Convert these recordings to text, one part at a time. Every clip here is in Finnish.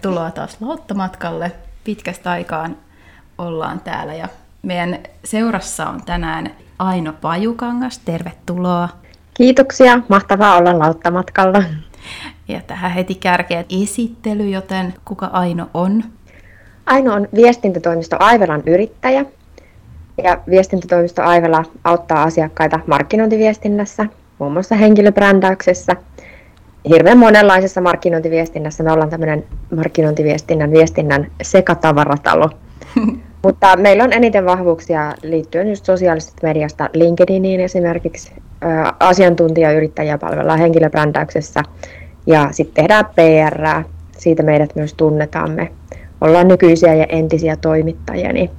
Tervetuloa taas Loottomatkalle. Pitkästä aikaan ollaan täällä ja meidän seurassa on tänään Aino Pajukangas. Tervetuloa. Kiitoksia, mahtavaa olla Lauttamatkalla. Ja tähän heti kärkeä esittely, joten kuka Aino on? Aino on viestintätoimisto Aivelan yrittäjä. Ja viestintätoimisto Aivela auttaa asiakkaita markkinointiviestinnässä, muun muassa henkilöbrändäyksessä – hirveän monenlaisessa markkinointiviestinnässä. Me ollaan tämmöinen markkinointiviestinnän viestinnän sekatavaratalo. Mutta meillä on eniten vahvuuksia liittyen just sosiaalisesta mediasta LinkedIniin esimerkiksi. Asiantuntijayrittäjiä palvellaan henkilöbrändäyksessä ja sitten tehdään PR. Siitä meidät myös tunnetaan. Me ollaan nykyisiä ja entisiä toimittajia. Niin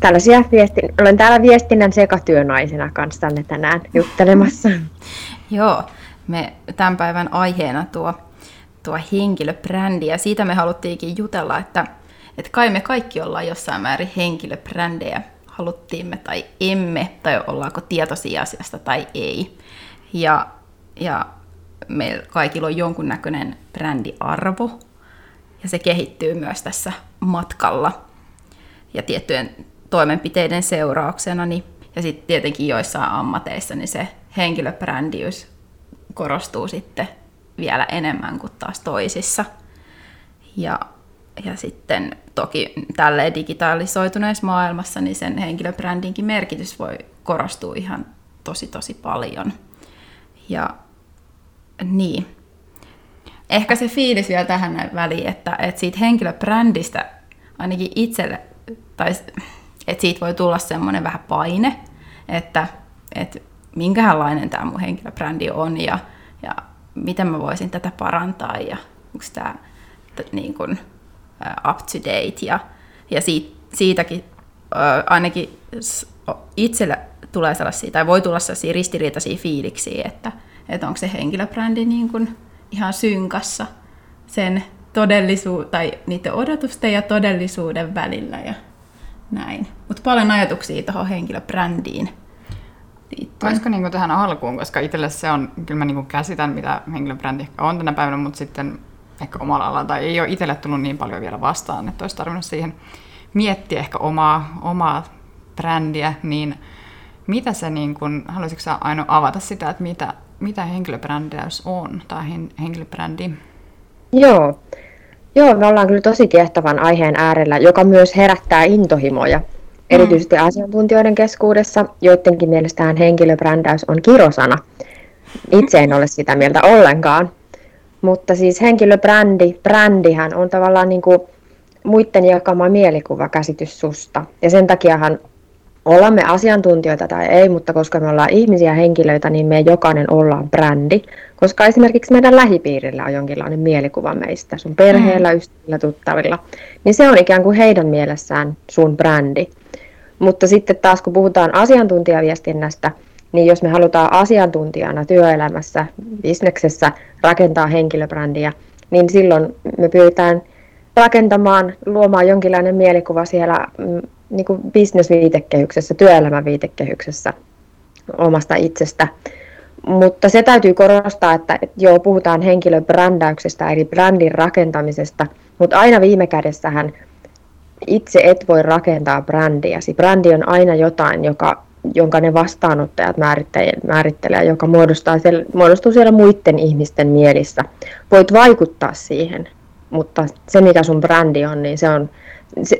tällaisia viestin, olen täällä viestinnän sekatyönaisena kanssanne tänään juttelemassa. Joo, me tämän päivän aiheena tuo, tuo henkilöbrändi, ja siitä me haluttiinkin jutella, että, että kai me kaikki ollaan jossain määrin henkilöbrändejä, haluttiin me tai emme, tai ollaanko tietoisia asiasta tai ei. Ja, ja meillä kaikilla on jonkunnäköinen brändiarvo, ja se kehittyy myös tässä matkalla ja tiettyjen toimenpiteiden seurauksena. Niin, ja sitten tietenkin joissain ammateissa niin se henkilöbrändiys korostuu sitten vielä enemmän kuin taas toisissa. Ja, ja sitten toki tälle digitalisoituneessa maailmassa niin sen henkilöbrändinkin merkitys voi korostua ihan tosi tosi paljon. Ja niin. Ehkä se fiilis vielä tähän väliin, että, että siitä henkilöbrändistä ainakin itselle, tai että siitä voi tulla semmoinen vähän paine, että, että minkälainen tämä mun henkilöbrändi on ja, ja miten mä voisin tätä parantaa ja onko tämä niin kuin, up to date ja, ja siitä, siitäkin ainakin itselle tulee sellaisia, tai voi tulla sellaisia ristiriitaisia fiiliksiä, että, että onko se henkilöbrändi niin kuin ihan synkassa sen todellisuuden, tai niiden odotusten ja todellisuuden välillä ja näin. Mutta paljon ajatuksia tuohon henkilöbrändiin liittyen. Olisiko niin tähän alkuun, koska itselle se on, kyllä mä niin käsitän, mitä henkilöbrändi ehkä on tänä päivänä, mutta sitten ehkä omalla alalla, tai ei ole itselle tullut niin paljon vielä vastaan, että olisi tarvinnut siihen miettiä ehkä omaa, omaa brändiä, niin mitä se, niin kuin, haluaisitko sä aina avata sitä, että mitä, mitä henkilöbrändäys on, tai henkilöbrändi? Joo. Joo, me ollaan kyllä tosi kiehtovan aiheen äärellä, joka myös herättää intohimoja erityisesti asiantuntijoiden keskuudessa, joidenkin mielestään henkilöbrändäys on kirosana. Itse en ole sitä mieltä ollenkaan. Mutta siis henkilöbrändi, brändihän on tavallaan niin kuin muiden jakama mielikuvakäsitys susta. Ja sen takiahan ollaan me asiantuntijoita tai ei, mutta koska me ollaan ihmisiä henkilöitä, niin me jokainen ollaan brändi. Koska esimerkiksi meidän lähipiirillä on jonkinlainen mielikuva meistä, sun perheellä, mm. ystävillä, tuttavilla. Niin se on ikään kuin heidän mielessään sun brändi. Mutta sitten taas kun puhutaan asiantuntijaviestinnästä, niin jos me halutaan asiantuntijana työelämässä, bisneksessä rakentaa henkilöbrändiä, niin silloin me pyritään rakentamaan, luomaan jonkinlainen mielikuva siellä mm, niin kuin bisnesviitekehyksessä, työelämän viitekehyksessä omasta itsestä. Mutta se täytyy korostaa, että, että joo, puhutaan henkilöbrändäyksestä eli brändin rakentamisesta, mutta aina viime kädessähän itse et voi rakentaa brändiäsi. Brändi on aina jotain, joka, jonka ne vastaanottajat määrittelee, määrittelee joka muodostaa siellä, muodostuu siellä muiden ihmisten mielissä. Voit vaikuttaa siihen, mutta se mikä sun brändi on, niin se on,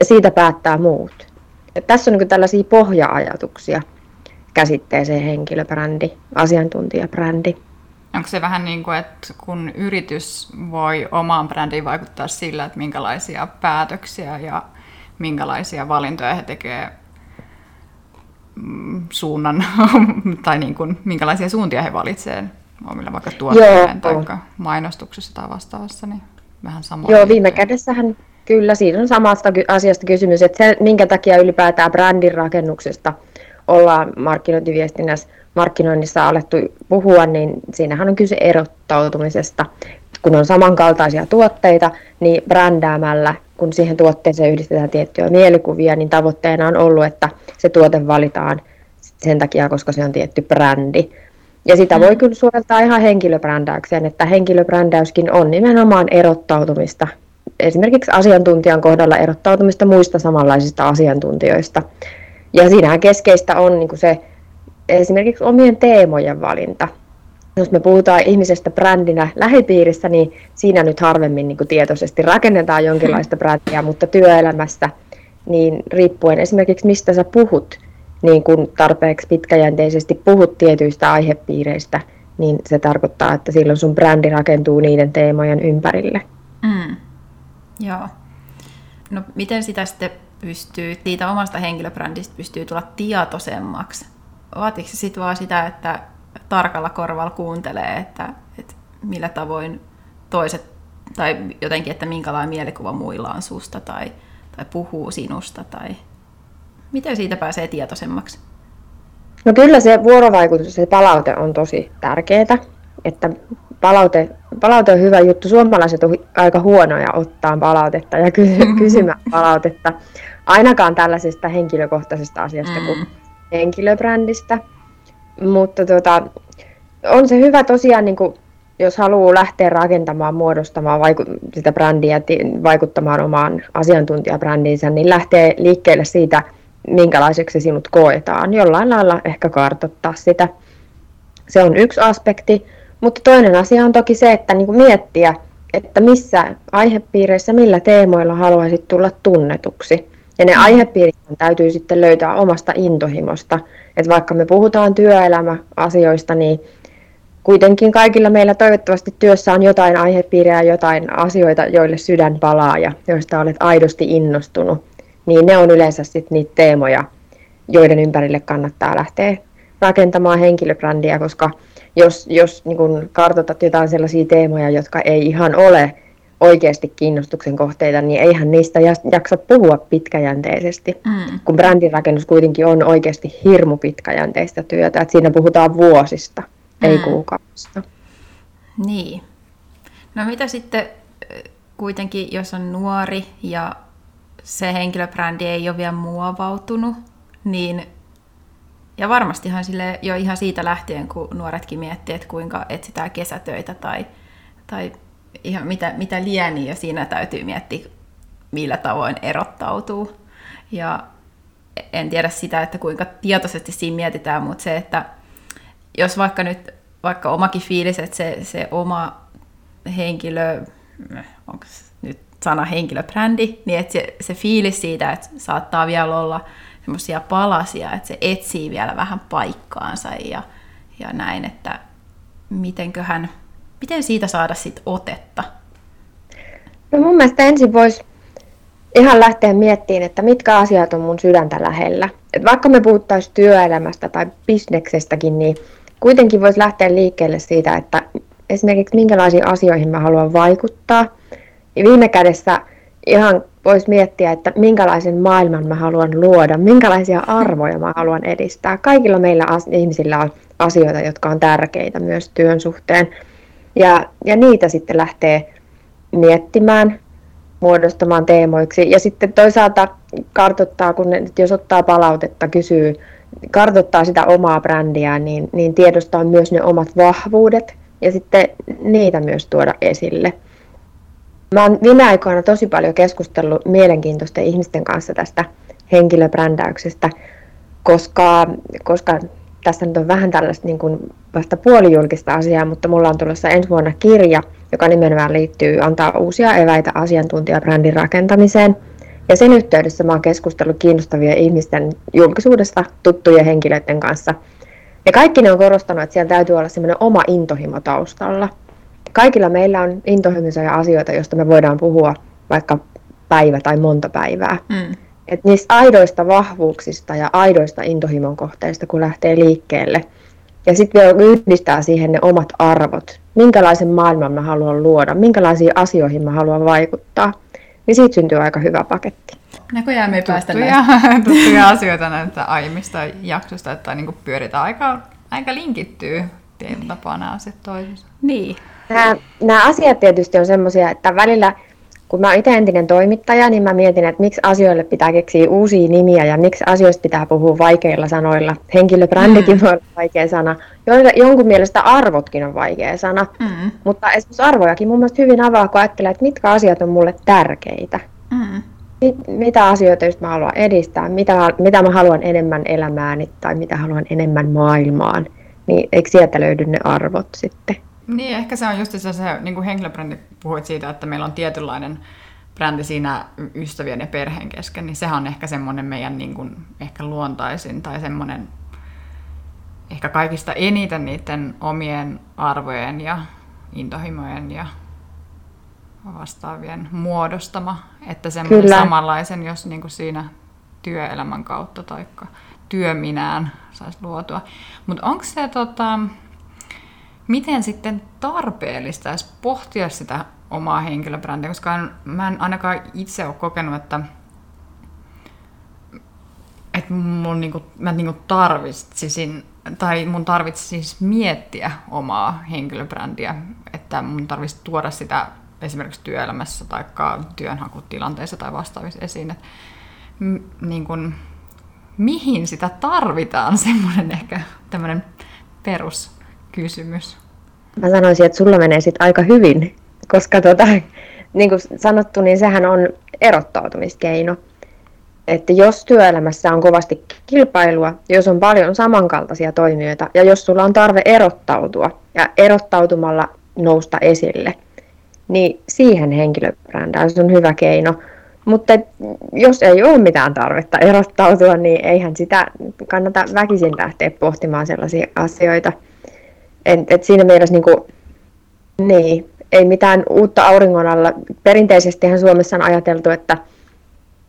siitä päättää muut. Ja tässä on niin tällaisia pohja-ajatuksia käsitteeseen henkilöbrändi, asiantuntijabrändi. Onko se vähän niin kuin, että kun yritys voi omaan brändiin vaikuttaa sillä, että minkälaisia päätöksiä ja minkälaisia valintoja he tekevät mm, suunnan, tai niin kuin, minkälaisia suuntia he valitsevat omilla vaikka tuotteiden tai mainostuksessa tai vastaavassa, niin vähän sama. Joo, viime kädessähän kyllä siinä on samasta asiasta kysymys, että se, minkä takia ylipäätään brändin rakennuksesta ollaan markkinointiviestinnässä, markkinoinnissa alettu puhua, niin siinähän on kyse erottautumisesta. Kun on samankaltaisia tuotteita, niin brändäämällä kun siihen tuotteeseen yhdistetään tiettyjä mielikuvia, niin tavoitteena on ollut, että se tuote valitaan sen takia, koska se on tietty brändi. Ja sitä voi mm. kyllä suojeltaa ihan henkilöbrändäykseen, että henkilöbrändäyskin on nimenomaan erottautumista esimerkiksi asiantuntijan kohdalla erottautumista muista samanlaisista asiantuntijoista. Ja siinähän keskeistä on niin se esimerkiksi omien teemojen valinta. Jos me puhutaan ihmisestä brändinä lähipiirissä, niin siinä nyt harvemmin niin kuin tietoisesti rakennetaan jonkinlaista brändiä, mutta työelämässä, niin riippuen esimerkiksi mistä sä puhut, niin kun tarpeeksi pitkäjänteisesti puhut tietyistä aihepiireistä, niin se tarkoittaa, että silloin sun brändi rakentuu niiden teemojen ympärille. Mm. Joo. No miten sitä sitten pystyy, siitä omasta henkilöbrändistä pystyy tulla tietoisemmaksi? Vaatiko se sitten vaan sitä, että tarkalla korvalla kuuntelee, että, että millä tavoin toiset, tai jotenkin, että minkälainen mielikuva muilla on susta, tai, tai puhuu sinusta, tai miten siitä pääsee tietoisemmaksi? No kyllä se vuorovaikutus, se palaute on tosi tärkeää, että palaute, palaute on hyvä juttu. Suomalaiset on aika huonoja ottaa palautetta ja kysymään palautetta, ainakaan tällaisesta henkilökohtaisesta asiasta mm. kuin henkilöbrändistä. Mutta tota, on se hyvä tosiaan, niin kuin, jos haluaa lähteä rakentamaan, muodostamaan vaiku- sitä brändiä, vaikuttamaan omaan asiantuntijabrändiinsä, niin lähtee liikkeelle siitä, minkälaiseksi sinut koetaan. Jollain lailla ehkä kartoittaa sitä. Se on yksi aspekti. Mutta toinen asia on toki se, että niin kuin miettiä, että missä aihepiireissä, millä teemoilla haluaisit tulla tunnetuksi. Ja ne aihepiirit täytyy sitten löytää omasta intohimosta. Että vaikka me puhutaan työelämäasioista, niin kuitenkin kaikilla meillä toivottavasti työssä on jotain aihepiiriä, jotain asioita, joille sydän palaa ja joista olet aidosti innostunut. Niin ne on yleensä sitten niitä teemoja, joiden ympärille kannattaa lähteä rakentamaan henkilöbrändiä, koska jos, jos niin kun kartoitat jotain sellaisia teemoja, jotka ei ihan ole oikeasti kiinnostuksen kohteita, niin eihän niistä jaksa puhua pitkäjänteisesti, mm. kun brändirakennus kuitenkin on oikeasti hirmu pitkäjänteistä työtä, että siinä puhutaan vuosista, mm. ei kuukausista. Niin. No mitä sitten kuitenkin, jos on nuori ja se henkilöbrändi ei ole vielä muovautunut, niin ja varmastihan sille jo ihan siitä lähtien, kun nuoretkin miettii, että kuinka etsitään kesätöitä tai, tai ihan mitä, mitä lieni, ja siinä täytyy miettiä, millä tavoin erottautuu. Ja en tiedä sitä, että kuinka tietoisesti siinä mietitään, mutta se, että jos vaikka nyt, vaikka omakin fiilis, että se, se oma henkilö, onko nyt sana henkilöbrändi, niin että se, se fiilis siitä, että saattaa vielä olla semmoisia palasia, että se etsii vielä vähän paikkaansa ja, ja näin, että mitenköhän, miten siitä saada sit otetta? No mun mielestä ensin voisi ihan lähteä miettimään, että mitkä asiat on mun sydäntä lähellä. Et vaikka me puhuttaisiin työelämästä tai bisneksestäkin, niin kuitenkin voisi lähteä liikkeelle siitä, että esimerkiksi minkälaisiin asioihin mä haluan vaikuttaa. Ja viime kädessä ihan voisi miettiä, että minkälaisen maailman mä haluan luoda, minkälaisia arvoja mä haluan edistää. Kaikilla meillä ihmisillä on asioita, jotka on tärkeitä myös työn suhteen. Ja, ja niitä sitten lähtee miettimään, muodostamaan teemoiksi. Ja sitten toisaalta kartoittaa, kun ne, jos ottaa palautetta, kysyy, kartoittaa sitä omaa brändiä, niin, niin tiedostaa myös ne omat vahvuudet ja sitten niitä myös tuoda esille. Mä oon viime aikoina tosi paljon keskustellut mielenkiintoisten ihmisten kanssa tästä henkilöbrändäyksestä, koska, koska tässä nyt on vähän tällaista niin kuin vasta puolijulkista asiaa, mutta mulla on tulossa ensi vuonna kirja, joka nimenomaan liittyy antaa uusia eväitä asiantuntijabrändin rakentamiseen. Ja sen yhteydessä mä oon keskustellut kiinnostavia ihmisten julkisuudesta tuttujen henkilöiden kanssa. Ja kaikki ne on korostanut, että siellä täytyy olla semmoinen oma intohimo taustalla – kaikilla meillä on intohimoisia asioita, joista me voidaan puhua vaikka päivä tai monta päivää. Mm. Et niistä aidoista vahvuuksista ja aidoista intohimon kohteista, kun lähtee liikkeelle. Ja sitten vielä yhdistää siihen ne omat arvot. Minkälaisen maailman mä haluan luoda, minkälaisiin asioihin mä haluan vaikuttaa. Niin siitä syntyy aika hyvä paketti. Näköjään me ei päästä tuttuja, tuttuja asioita näitä aiemmista jaksosta, että niin pyöritään aika, aika linkittyy tietyllä tapaa nämä asiat toisiinsa. Niin, Nämä, nämä asiat tietysti on sellaisia, että välillä kun mä oon itse entinen toimittaja, niin mä mietin, että miksi asioille pitää keksiä uusia nimiä ja miksi asioista pitää puhua vaikeilla sanoilla. Henkilöbrändikin mm. on vaikea sana. Jonkun mielestä arvotkin on vaikea sana. Mm. Mutta esimerkiksi arvojakin mun mielestä hyvin avaa, kun ajattelee, että mitkä asiat on mulle tärkeitä. Mm. Mit, mitä asioita just mä haluan edistää, mitä, mitä mä haluan enemmän elämääni tai mitä haluan enemmän maailmaan. Niin eikö sieltä löydy ne arvot sitten? Niin, ehkä se on just se, se niin kuin henkilöbrändi, puhuit siitä, että meillä on tietynlainen brändi siinä ystävien ja perheen kesken, niin sehän on ehkä semmoinen meidän niin kuin, ehkä luontaisin tai semmoinen ehkä kaikista eniten niiden omien arvojen ja intohimojen ja vastaavien muodostama, että semmoinen Kyllä. samanlaisen, jos niin kuin siinä työelämän kautta tai työminään saisi luotua. Mutta onko se tota, miten sitten tarpeellista olisi pohtia sitä omaa henkilöbrändiä, koska mä en ainakaan itse ole kokenut, että, että mun niinku, mä niinku tarvitsisin, tai mun tarvitsisi siis miettiä omaa henkilöbrändiä, että mun tarvitsisi tuoda sitä esimerkiksi työelämässä tai työnhakutilanteissa tai vastaavissa esiin, että m- niin kun, mihin sitä tarvitaan, semmoinen ehkä tämmöinen peruskysymys. Mä sanoisin, että sulla menee sitten aika hyvin, koska tota, niin kuin sanottu, niin sehän on erottautumiskeino. Että jos työelämässä on kovasti kilpailua, jos on paljon samankaltaisia toimijoita ja jos sulla on tarve erottautua ja erottautumalla nousta esille, niin siihen henkilöbrändäys on hyvä keino. Mutta jos ei ole mitään tarvetta erottautua, niin eihän sitä kannata väkisin lähteä pohtimaan sellaisia asioita. Et, et siinä mielessä niin, kuin, niin, ei mitään uutta auringon alla. Perinteisestihän Suomessa on ajateltu, että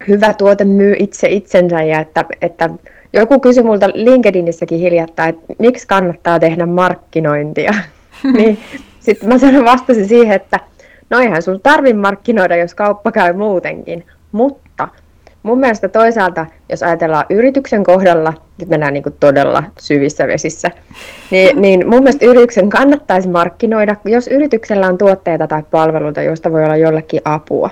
hyvä tuote myy itse itsensä ja että, että joku kysyi multa LinkedInissäkin hiljattain, että miksi kannattaa tehdä markkinointia. niin, sitten mä sanon vastasin siihen, että no eihän sun tarvi markkinoida, jos kauppa käy muutenkin, mutta mun mielestä toisaalta, jos ajatellaan yrityksen kohdalla, nyt mennään niin kuin todella syvissä vesissä, niin, niin mun mielestä yrityksen kannattaisi markkinoida, jos yrityksellä on tuotteita tai palveluita, joista voi olla jollekin apua.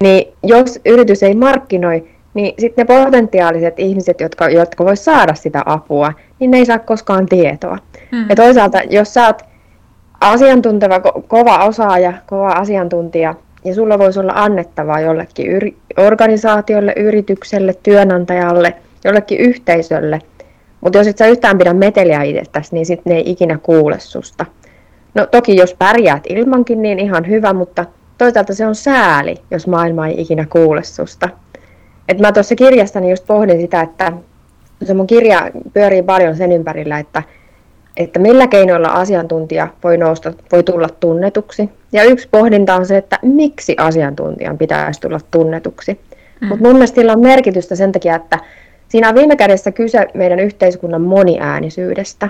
Niin jos yritys ei markkinoi, niin sitten ne potentiaaliset ihmiset, jotka, jotka voi saada sitä apua, niin ne ei saa koskaan tietoa. Hmm. Ja toisaalta, jos sä oot asiantunteva, ko- kova osaaja, kova asiantuntija, ja sulla voisi olla annettavaa jollekin yri- organisaatiolle, yritykselle, työnantajalle, jollekin yhteisölle. Mutta jos et sä yhtään pidä meteliä itsestäsi, niin sitten ne ei ikinä kuule susta. No toki jos pärjäät ilmankin, niin ihan hyvä, mutta toisaalta se on sääli, jos maailma ei ikinä kuule susta. Et mä tuossa kirjastani just pohdin sitä, että se mun kirja pyörii paljon sen ympärillä, että että millä keinoilla asiantuntija voi nousta, voi tulla tunnetuksi. Ja yksi pohdinta on se, että miksi asiantuntijan pitäisi tulla tunnetuksi. Mm. Mutta mun mielestä sillä on merkitystä sen takia, että siinä on viime kädessä kyse meidän yhteiskunnan moniäänisyydestä.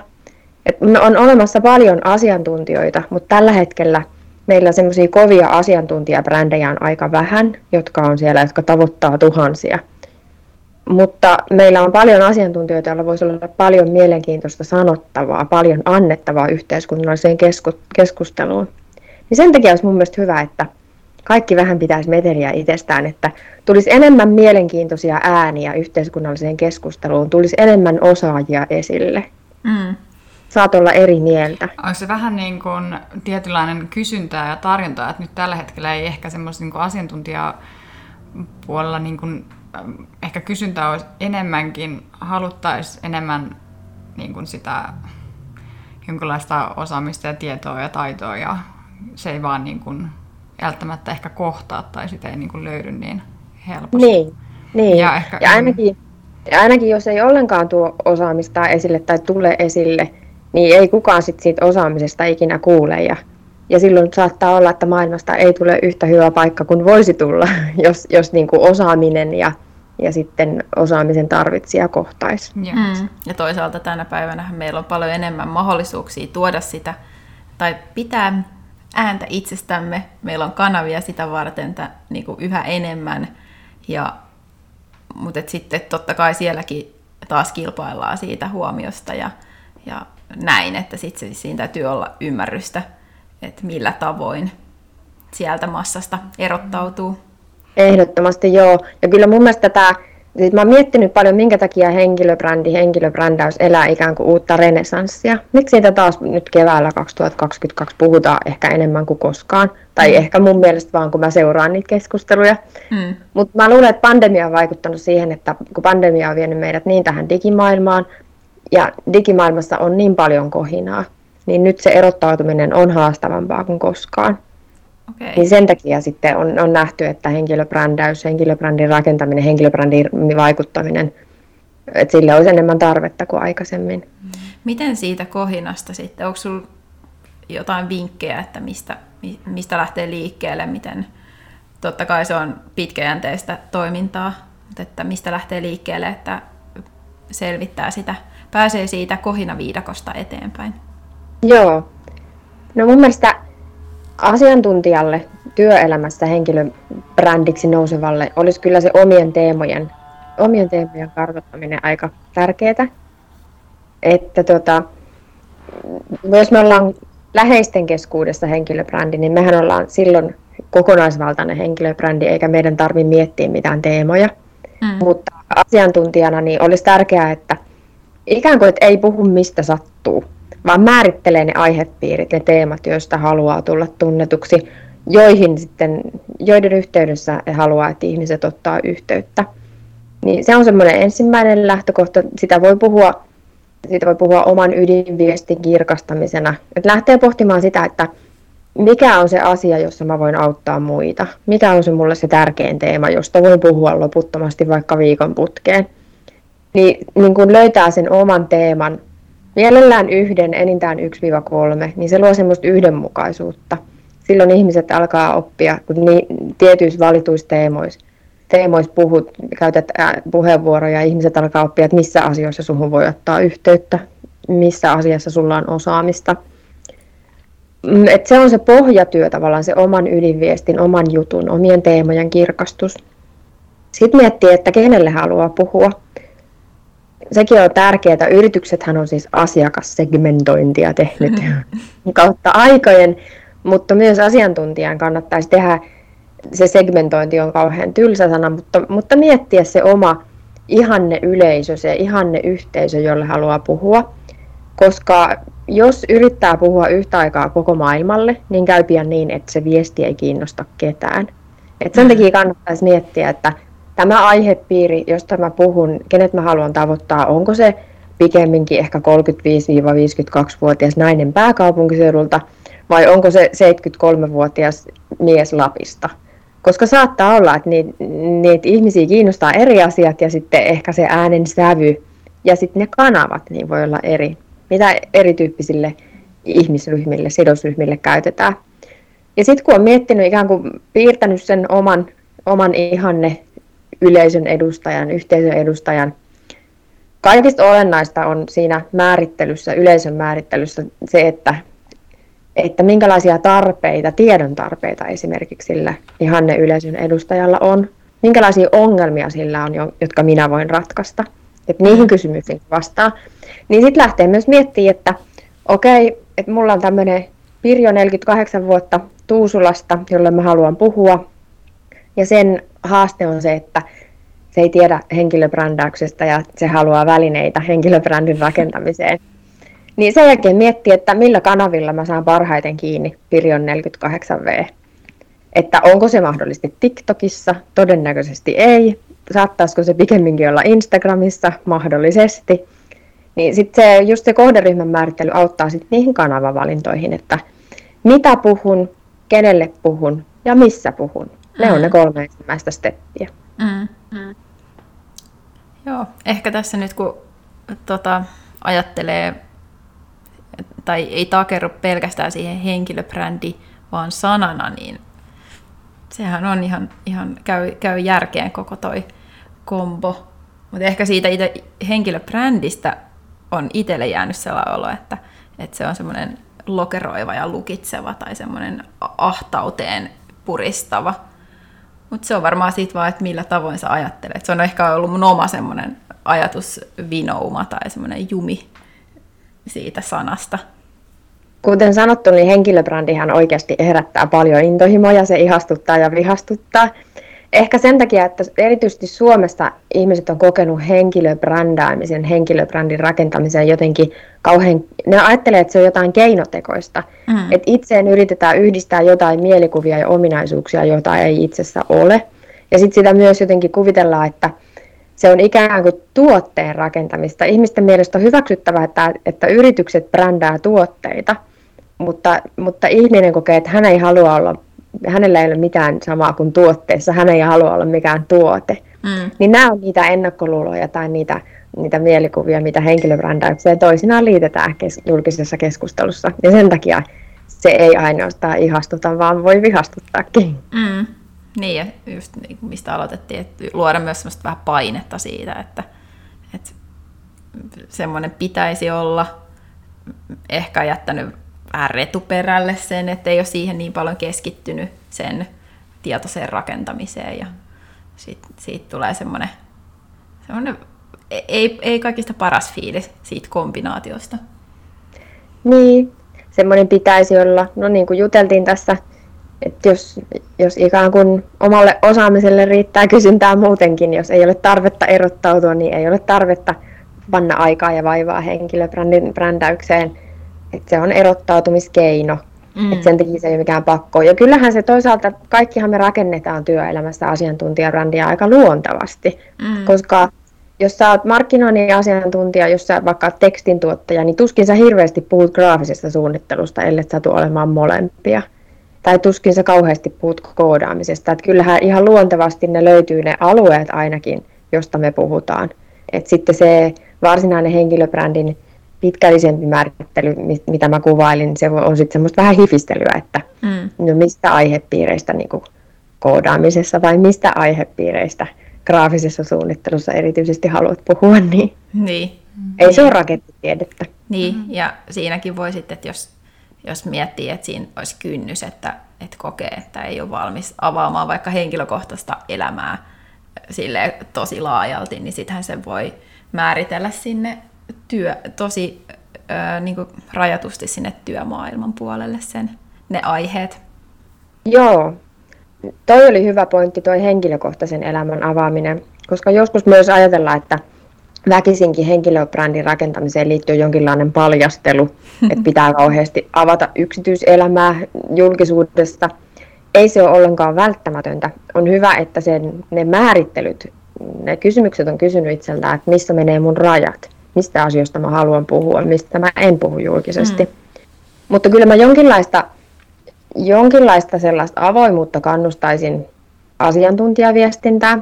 Et on olemassa paljon asiantuntijoita, mutta tällä hetkellä meillä semmoisia kovia asiantuntijabrändejä on aika vähän, jotka on siellä, jotka tavoittaa tuhansia – mutta meillä on paljon asiantuntijoita, joilla voisi olla paljon mielenkiintoista sanottavaa, paljon annettavaa yhteiskunnalliseen keskusteluun. Niin sen takia olisi mun mielestä hyvä, että kaikki vähän pitäisi meteliä itsestään, että tulisi enemmän mielenkiintoisia ääniä yhteiskunnalliseen keskusteluun, tulisi enemmän osaajia esille. Mm. Saat olla eri mieltä. Onko se vähän niin kuin tietynlainen kysyntää ja tarjontaa, että nyt tällä hetkellä ei ehkä semmoista niin asiantuntijapuolella niin kuin ehkä kysyntää olisi enemmänkin, haluttaisiin enemmän niin kuin sitä jonkinlaista osaamista ja tietoa ja taitoa ja se ei vaan niin kuin välttämättä ehkä kohtaa tai sitä ei niin kuin löydy niin helposti. Niin, niin. Ja, ehkä, ja ainakin, ja ainakin jos ei ollenkaan tuo osaamista esille tai tule esille, niin ei kukaan sit siitä osaamisesta ikinä kuule ja ja silloin saattaa olla, että maailmasta ei tule yhtä hyvä paikka kuin voisi tulla, jos, jos niin kuin osaaminen ja, ja sitten osaamisen tarvitsija kohtaisi. Mm. Ja toisaalta tänä päivänä meillä on paljon enemmän mahdollisuuksia tuoda sitä tai pitää ääntä itsestämme. Meillä on kanavia sitä varten että, niin kuin yhä enemmän. Ja, mutta et sitten totta kai sielläkin taas kilpaillaan siitä huomiosta ja, ja näin, että sitten siinä täytyy olla ymmärrystä että millä tavoin sieltä massasta erottautuu. Ehdottomasti joo. Ja kyllä mun mielestä tämä Siis mä oon miettinyt paljon, minkä takia henkilöbrändi, henkilöbrändäys elää ikään kuin uutta renesanssia. Miksi siitä taas nyt keväällä 2022 puhutaan ehkä enemmän kuin koskaan. Tai mm. ehkä mun mielestä vaan, kun mä seuraan niitä keskusteluja. Mm. Mutta mä luulen, että pandemia on vaikuttanut siihen, että kun pandemia on vienyt meidät niin tähän digimaailmaan, ja digimaailmassa on niin paljon kohinaa, niin nyt se erottautuminen on haastavampaa kuin koskaan. Okay. Niin sen takia sitten on, on nähty, että henkilöbrändäys, henkilöbrändin rakentaminen, henkilöbrändin vaikuttaminen, että sille olisi enemmän tarvetta kuin aikaisemmin. Miten siitä kohinasta sitten, onko sinulla jotain vinkkejä, että mistä, mistä lähtee liikkeelle, miten totta kai se on pitkäjänteistä toimintaa, mutta että mistä lähtee liikkeelle, että selvittää sitä, pääsee siitä kohinaviidakosta eteenpäin? Joo. No mun mielestä asiantuntijalle työelämässä henkilöbrändiksi nousevalle olisi kyllä se omien teemojen, omien teemojen kartoittaminen aika tärkeää. Että tota, jos me ollaan läheisten keskuudessa henkilöbrändi, niin mehän ollaan silloin kokonaisvaltainen henkilöbrändi, eikä meidän tarvitse miettiä mitään teemoja. Mm. Mutta asiantuntijana niin olisi tärkeää, että ikään kuin että ei puhu mistä sattuu, vaan määrittelee ne aihepiirit, ne teemat, joista haluaa tulla tunnetuksi, joihin sitten, joiden yhteydessä he haluaa, että ihmiset ottaa yhteyttä. Niin se on semmoinen ensimmäinen lähtökohta. Sitä voi puhua, siitä voi puhua oman ydinviestin kirkastamisena. Että lähtee pohtimaan sitä, että mikä on se asia, jossa mä voin auttaa muita. Mikä on se mulle se tärkein teema, josta voin puhua loputtomasti vaikka viikon putkeen. Niin, niin kun löytää sen oman teeman, mielellään yhden, enintään 1-3, niin se luo semmoista yhdenmukaisuutta. Silloin ihmiset alkaa oppia, kun tietyissä valituissa teemoissa, teemoissa puhut, käytät puheenvuoroja, ihmiset alkaa oppia, että missä asioissa suhun voi ottaa yhteyttä, missä asiassa sulla on osaamista. Mm, et se on se pohjatyö tavallaan, se oman ydinviestin, oman jutun, omien teemojen kirkastus. Sitten miettii, että kenelle haluaa puhua sekin on tärkeää. Yrityksethän on siis asiakassegmentointia tehnyt kautta aikojen, mutta myös asiantuntijan kannattaisi tehdä, se segmentointi on kauhean tylsä sana, mutta, mutta miettiä se oma ihanne yleisö, se ihanne yhteisö, jolle haluaa puhua. Koska jos yrittää puhua yhtä aikaa koko maailmalle, niin käy pian niin, että se viesti ei kiinnosta ketään. Et sen takia kannattaisi miettiä, että tämä aihepiiri, josta mä puhun, kenet mä haluan tavoittaa, onko se pikemminkin ehkä 35-52-vuotias nainen pääkaupunkiseudulta vai onko se 73-vuotias mies Lapista. Koska saattaa olla, että niitä, niitä ihmisiä kiinnostaa eri asiat ja sitten ehkä se äänen sävy ja sitten ne kanavat niin voi olla eri, mitä erityyppisille ihmisryhmille, sidosryhmille käytetään. Ja sitten kun on miettinyt ikään kuin piirtänyt sen oman, oman ihanne yleisön edustajan, yhteisön edustajan. Kaikista olennaista on siinä määrittelyssä, yleisön määrittelyssä se, että, että minkälaisia tarpeita, tiedon tarpeita esimerkiksi sillä ihanne yleisön edustajalla on, minkälaisia ongelmia sillä on, jotka minä voin ratkaista, että niihin kysymyksiin vastaa. Niin sitten lähtee myös miettimään, että okei, että mulla on tämmöinen Pirjo 48 vuotta Tuusulasta, jolle mä haluan puhua, ja sen haaste on se, että se ei tiedä henkilöbrändäyksestä ja se haluaa välineitä henkilöbrändin rakentamiseen. Niin sen jälkeen miettii, että millä kanavilla mä saan parhaiten kiinni Pirjon 48V. Että onko se mahdollisesti TikTokissa? Todennäköisesti ei. Saattaisiko se pikemminkin olla Instagramissa? Mahdollisesti. Niin sitten se, just se kohderyhmän määrittely auttaa sitten niihin kanavavalintoihin, että mitä puhun, kenelle puhun ja missä puhun. Ne mm. on ne mm. kolme ensimmäistä steppiä. Mm. Mm. Joo, ehkä tässä nyt kun tota, ajattelee, tai ei takerru pelkästään siihen henkilöbrändi, vaan sanana, niin sehän on ihan, ihan käy, käy järkeen koko toi kombo. Mutta ehkä siitä itse henkilöbrändistä on itselle jäänyt sellainen olo, että, että se on semmoinen lokeroiva ja lukitseva tai semmoinen ahtauteen puristava – mutta se on varmaan siitä vaan, että millä tavoin sä ajattelet. Se on ehkä ollut mun oma semmoinen ajatusvinouma tai semmoinen jumi siitä sanasta. kuten sanottu, niin henkilöbrändihän oikeasti herättää paljon intohimoja, se ihastuttaa ja vihastuttaa. Ehkä sen takia, että erityisesti Suomessa ihmiset on kokenut henkilöbrändäämisen, henkilöbrändin rakentamisen jotenkin kauhean, ne ajattelee, että se on jotain keinotekoista. Mm. Että itseen yritetään yhdistää jotain mielikuvia ja ominaisuuksia, joita ei itsessä ole. Ja sitten sitä myös jotenkin kuvitellaan, että se on ikään kuin tuotteen rakentamista. Ihmisten mielestä on hyväksyttävää, että, että yritykset brändää tuotteita, mutta, mutta ihminen kokee, että hän ei halua olla hänellä ei ole mitään samaa kuin tuotteessa, hän ei halua olla mikään tuote. Mm. Niin nämä on niitä ennakkoluuloja tai niitä, niitä mielikuvia, mitä henkilöbrändäykseen toisinaan liitetään kes- julkisessa keskustelussa. Ja sen takia se ei ainoastaan ihastuta, vaan voi vihastuttaakin. Mm. Niin, ja just niin mistä aloitettiin, että luoda myös semmoista vähän painetta siitä, että, että semmoinen pitäisi olla ehkä jättänyt retuperälle sen, että ei ole siihen niin paljon keskittynyt sen tietoiseen rakentamiseen ja siitä, siitä tulee semmoinen, semmoinen ei, ei kaikista paras fiilis siitä kombinaatiosta. Niin, semmoinen pitäisi olla, no niin kuin juteltiin tässä, että jos, jos ikään kuin omalle osaamiselle riittää kysyntää muutenkin, jos ei ole tarvetta erottautua, niin ei ole tarvetta panna aikaa ja vaivaa henkilöbrändin brändäykseen että se on erottautumiskeino. Mm. Että sen takia se ei ole mikään pakko. Ja kyllähän se toisaalta, kaikkihan me rakennetaan työelämässä asiantuntijabrändiä aika luontavasti, mm. koska jos sä oot markkinoinnin asiantuntija, jos sä vaikka tekstin tuottaja, niin tuskin sä hirveästi puhut graafisesta suunnittelusta, ellei sä tule olemaan molempia. Tai tuskin sä kauheasti puhut koodaamisesta. Että kyllähän ihan luontevasti ne löytyy ne alueet ainakin, josta me puhutaan. Et sitten se varsinainen henkilöbrändin pitkällisempi määrittely, mitä mä kuvailin, se on sitten semmoista vähän hifistelyä, että mm. no mistä aihepiireistä niin kuin koodaamisessa tai mistä aihepiireistä graafisessa suunnittelussa erityisesti haluat puhua, niin, niin. ei niin. se ole rakettitiedettä. Niin, mm. ja siinäkin voi sitten, että jos, jos miettii, että siinä olisi kynnys, että, että kokee, että ei ole valmis avaamaan vaikka henkilökohtaista elämää sille tosi laajalti, niin sittenhän se voi määritellä sinne työ, tosi ää, niin kuin rajatusti sinne työmaailman puolelle sen, ne aiheet. Joo, toi oli hyvä pointti, toi henkilökohtaisen elämän avaaminen, koska joskus myös ajatellaan, että väkisinkin henkilöbrändin rakentamiseen liittyy jonkinlainen paljastelu, että pitää kauheasti avata yksityiselämää julkisuudesta. Ei se ole ollenkaan välttämätöntä. On hyvä, että sen, ne määrittelyt, ne kysymykset on kysynyt itseltään, että missä menee mun rajat mistä asioista mä haluan puhua, mistä mä en puhu julkisesti. Mm. Mutta kyllä mä jonkinlaista, jonkinlaista sellaista avoimuutta kannustaisin asiantuntijaviestintää,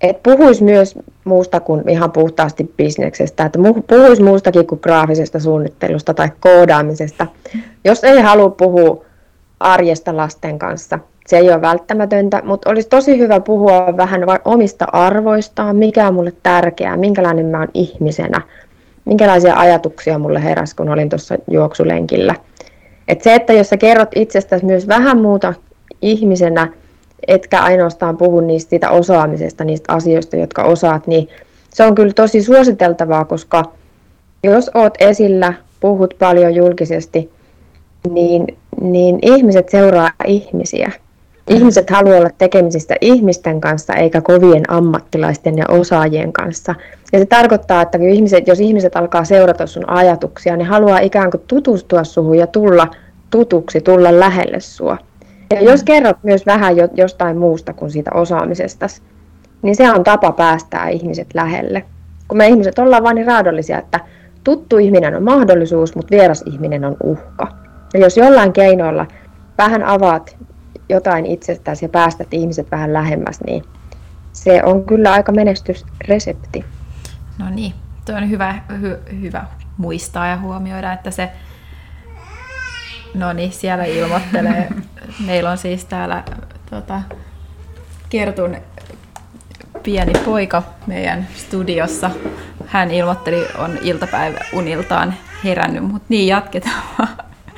että puhuisi myös muusta kuin ihan puhtaasti bisneksestä, että puhuisi muustakin kuin graafisesta suunnittelusta tai koodaamisesta. Jos ei halua puhua arjesta lasten kanssa, se ei ole välttämätöntä, mutta olisi tosi hyvä puhua vähän omista arvoistaan, mikä on mulle tärkeää, minkälainen mä oon ihmisenä, minkälaisia ajatuksia mulle heräsi, kun olin tuossa juoksulenkillä. Et se, että jos sä kerrot itsestäsi myös vähän muuta ihmisenä, etkä ainoastaan puhu niistä siitä osaamisesta, niistä asioista, jotka osaat, niin se on kyllä tosi suositeltavaa, koska jos oot esillä, puhut paljon julkisesti, niin, niin ihmiset seuraa ihmisiä. Ihmiset haluaa olla tekemisistä ihmisten kanssa eikä kovien ammattilaisten ja osaajien kanssa. Ja se tarkoittaa, että ihmiset, jos ihmiset alkaa seurata sun ajatuksia, ne haluaa ikään kuin tutustua suhun ja tulla tutuksi, tulla lähelle sua. Ja jos kerrot myös vähän jostain muusta kuin siitä osaamisesta, niin se on tapa päästää ihmiset lähelle. Kun me ihmiset ollaan vain niin raadollisia, että tuttu ihminen on mahdollisuus, mutta vieras ihminen on uhka. Ja jos jollain keinoilla vähän avaat jotain itsestäsi ja päästät ihmiset vähän lähemmäs, niin se on kyllä aika menestysresepti. No niin, tuo on hyvä, hy, hyvä muistaa ja huomioida, että se No niin, siellä ilmoittelee. Meillä on siis täällä tota, Kertun pieni poika meidän studiossa. Hän ilmoitteli, on iltapäivä uniltaan herännyt, mutta niin jatketaan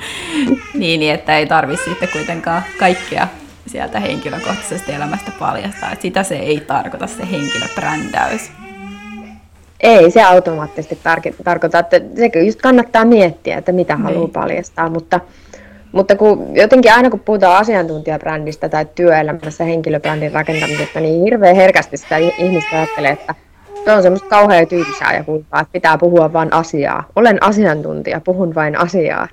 niin, niin, että ei tarvitse sitten kuitenkaan kaikkea sieltä henkilökohtaisesta elämästä paljastaa. Että sitä se ei tarkoita se henkilöbrändäys. ei se automaattisesti tar- tarkoita, että se just kannattaa miettiä, että mitä niin. haluaa paljastaa, mutta, mutta kun jotenkin aina kun puhutaan asiantuntijabrändistä tai työelämässä henkilöbrändin rakentamisesta, niin hirveän herkästi sitä ihmistä ajattelee, että se on semmoista kauhean tyysää ja kulpaa, että pitää puhua vain asiaa. Olen asiantuntija, puhun vain asiaa.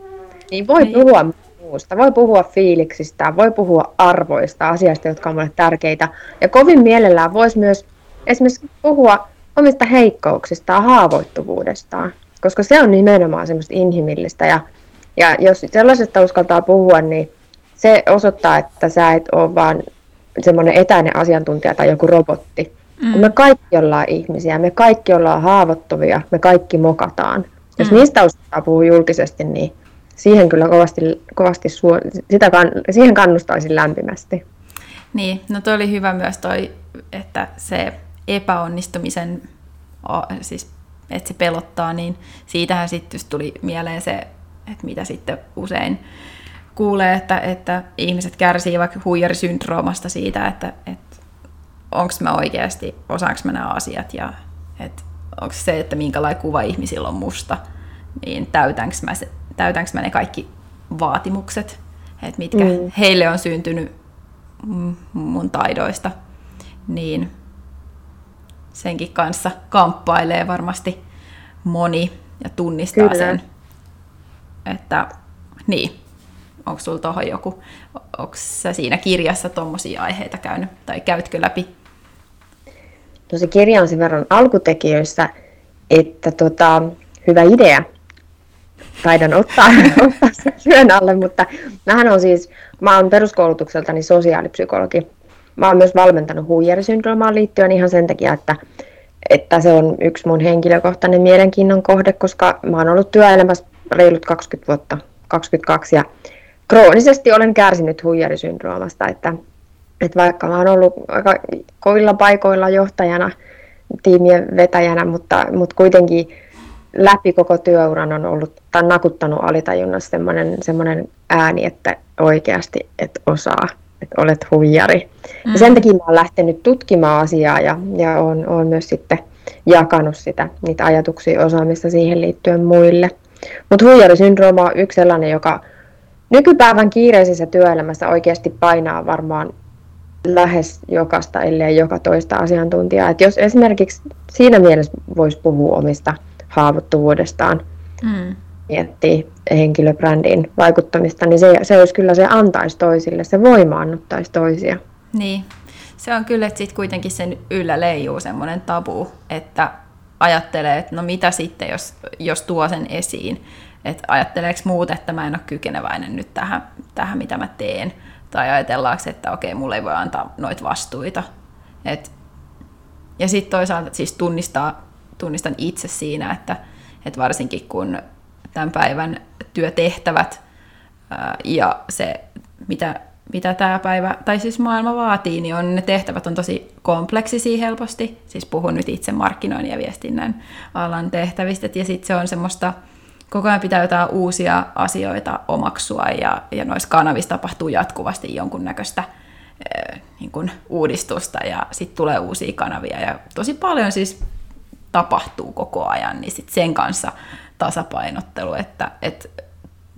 Niin voi niin. puhua muusta, voi puhua fiiliksistä, voi puhua arvoista, asiasta, jotka on mulle tärkeitä. Ja kovin mielellään voisi myös esimerkiksi puhua omista heikkouksistaan, haavoittuvuudestaan, koska se on nimenomaan semmoista inhimillistä. Ja, ja jos sellaisesta uskaltaa puhua, niin se osoittaa, että sä et ole vaan semmoinen etäinen asiantuntija tai joku robotti. Mm. Kun me kaikki ollaan ihmisiä, me kaikki ollaan haavoittuvia, me kaikki mokataan. Jos mm. niistä uskaltaa puhua julkisesti, niin siihen kyllä kovasti, kovasti suo- sitä kann- siihen kannustaisin lämpimästi. Niin, no toi oli hyvä myös toi, että se epäonnistumisen, siis että se pelottaa, niin siitähän sitten tuli mieleen se, että mitä sitten usein kuulee, että, että ihmiset kärsii vaikka huijarisyndroomasta siitä, että, että onko mä oikeasti, osaanko mä nämä asiat ja että onko se, että minkälainen kuva ihmisillä on musta, niin täytänkö mä, se, täytänkö mä ne kaikki vaatimukset, että mitkä mm. heille on syntynyt mun taidoista, niin senkin kanssa kamppailee varmasti moni ja tunnistaa Kyllä. sen, että niin, onko sulla tuohon joku, onko sä siinä kirjassa tuommoisia aiheita käynyt tai käytkö läpi? No se kirja on sen verran alkutekijöissä, että tota, hyvä idea. Taidan ottaa, ottaa sen työn alle, mutta mähän on siis, mä oon peruskoulutukseltani sosiaalipsykologi. Mä oon myös valmentanut huijarisyndroomaan liittyen ihan sen takia, että, että se on yksi mun henkilökohtainen mielenkiinnon kohde, koska mä oon ollut työelämässä reilut 20 vuotta, 22, ja kroonisesti olen kärsinyt huijarisyndroomasta, että, että vaikka mä oon ollut aika kovilla paikoilla johtajana, tiimien vetäjänä, mutta, mutta kuitenkin läpi koko työuran on ollut tai nakuttanut alitajunnassa semmoinen, semmoinen ääni, että oikeasti et osaa että olet huijari. Mm. Ja sen takia mä olen lähtenyt tutkimaan asiaa ja, ja olen, olen myös sitten jakanut sitä, niitä ajatuksia osaamista siihen liittyen muille. Mutta huijarisyndrooma on yksi sellainen, joka nykypäivän kiireisessä työelämässä oikeasti painaa varmaan lähes jokasta, ellei joka toista asiantuntijaa. Et jos esimerkiksi siinä mielessä voisi puhua omista haavoittuvuudestaan, mm miettii henkilöbrändin vaikuttamista, niin se, se olisi kyllä se antaisi toisille, se voimaannuttaisi toisia. Niin, se on kyllä, että sitten kuitenkin sen yllä leijuu semmoinen tabu, että ajattelee, että no mitä sitten, jos, jos tuo sen esiin, että ajatteleeko muut, että mä en ole kykeneväinen nyt tähän, tähän mitä mä teen, tai ajatellaanko, että okei, mulle ei voi antaa noita vastuita. Et, ja sitten toisaalta siis tunnistaa, tunnistan itse siinä, että, että varsinkin kun tämän päivän työtehtävät ja se, mitä, mitä tämä päivä, tai siis maailma vaatii, niin on, ne tehtävät on tosi kompleksisia helposti. Siis puhun nyt itse markkinoinnin ja viestinnän alan tehtävistä, ja sitten se on semmoista, koko ajan pitää jotain uusia asioita omaksua, ja, ja noissa kanavissa tapahtuu jatkuvasti jonkunnäköistä niin kuin uudistusta, ja sitten tulee uusia kanavia, ja tosi paljon siis tapahtuu koko ajan, niin sit sen kanssa tasapainottelu, että et,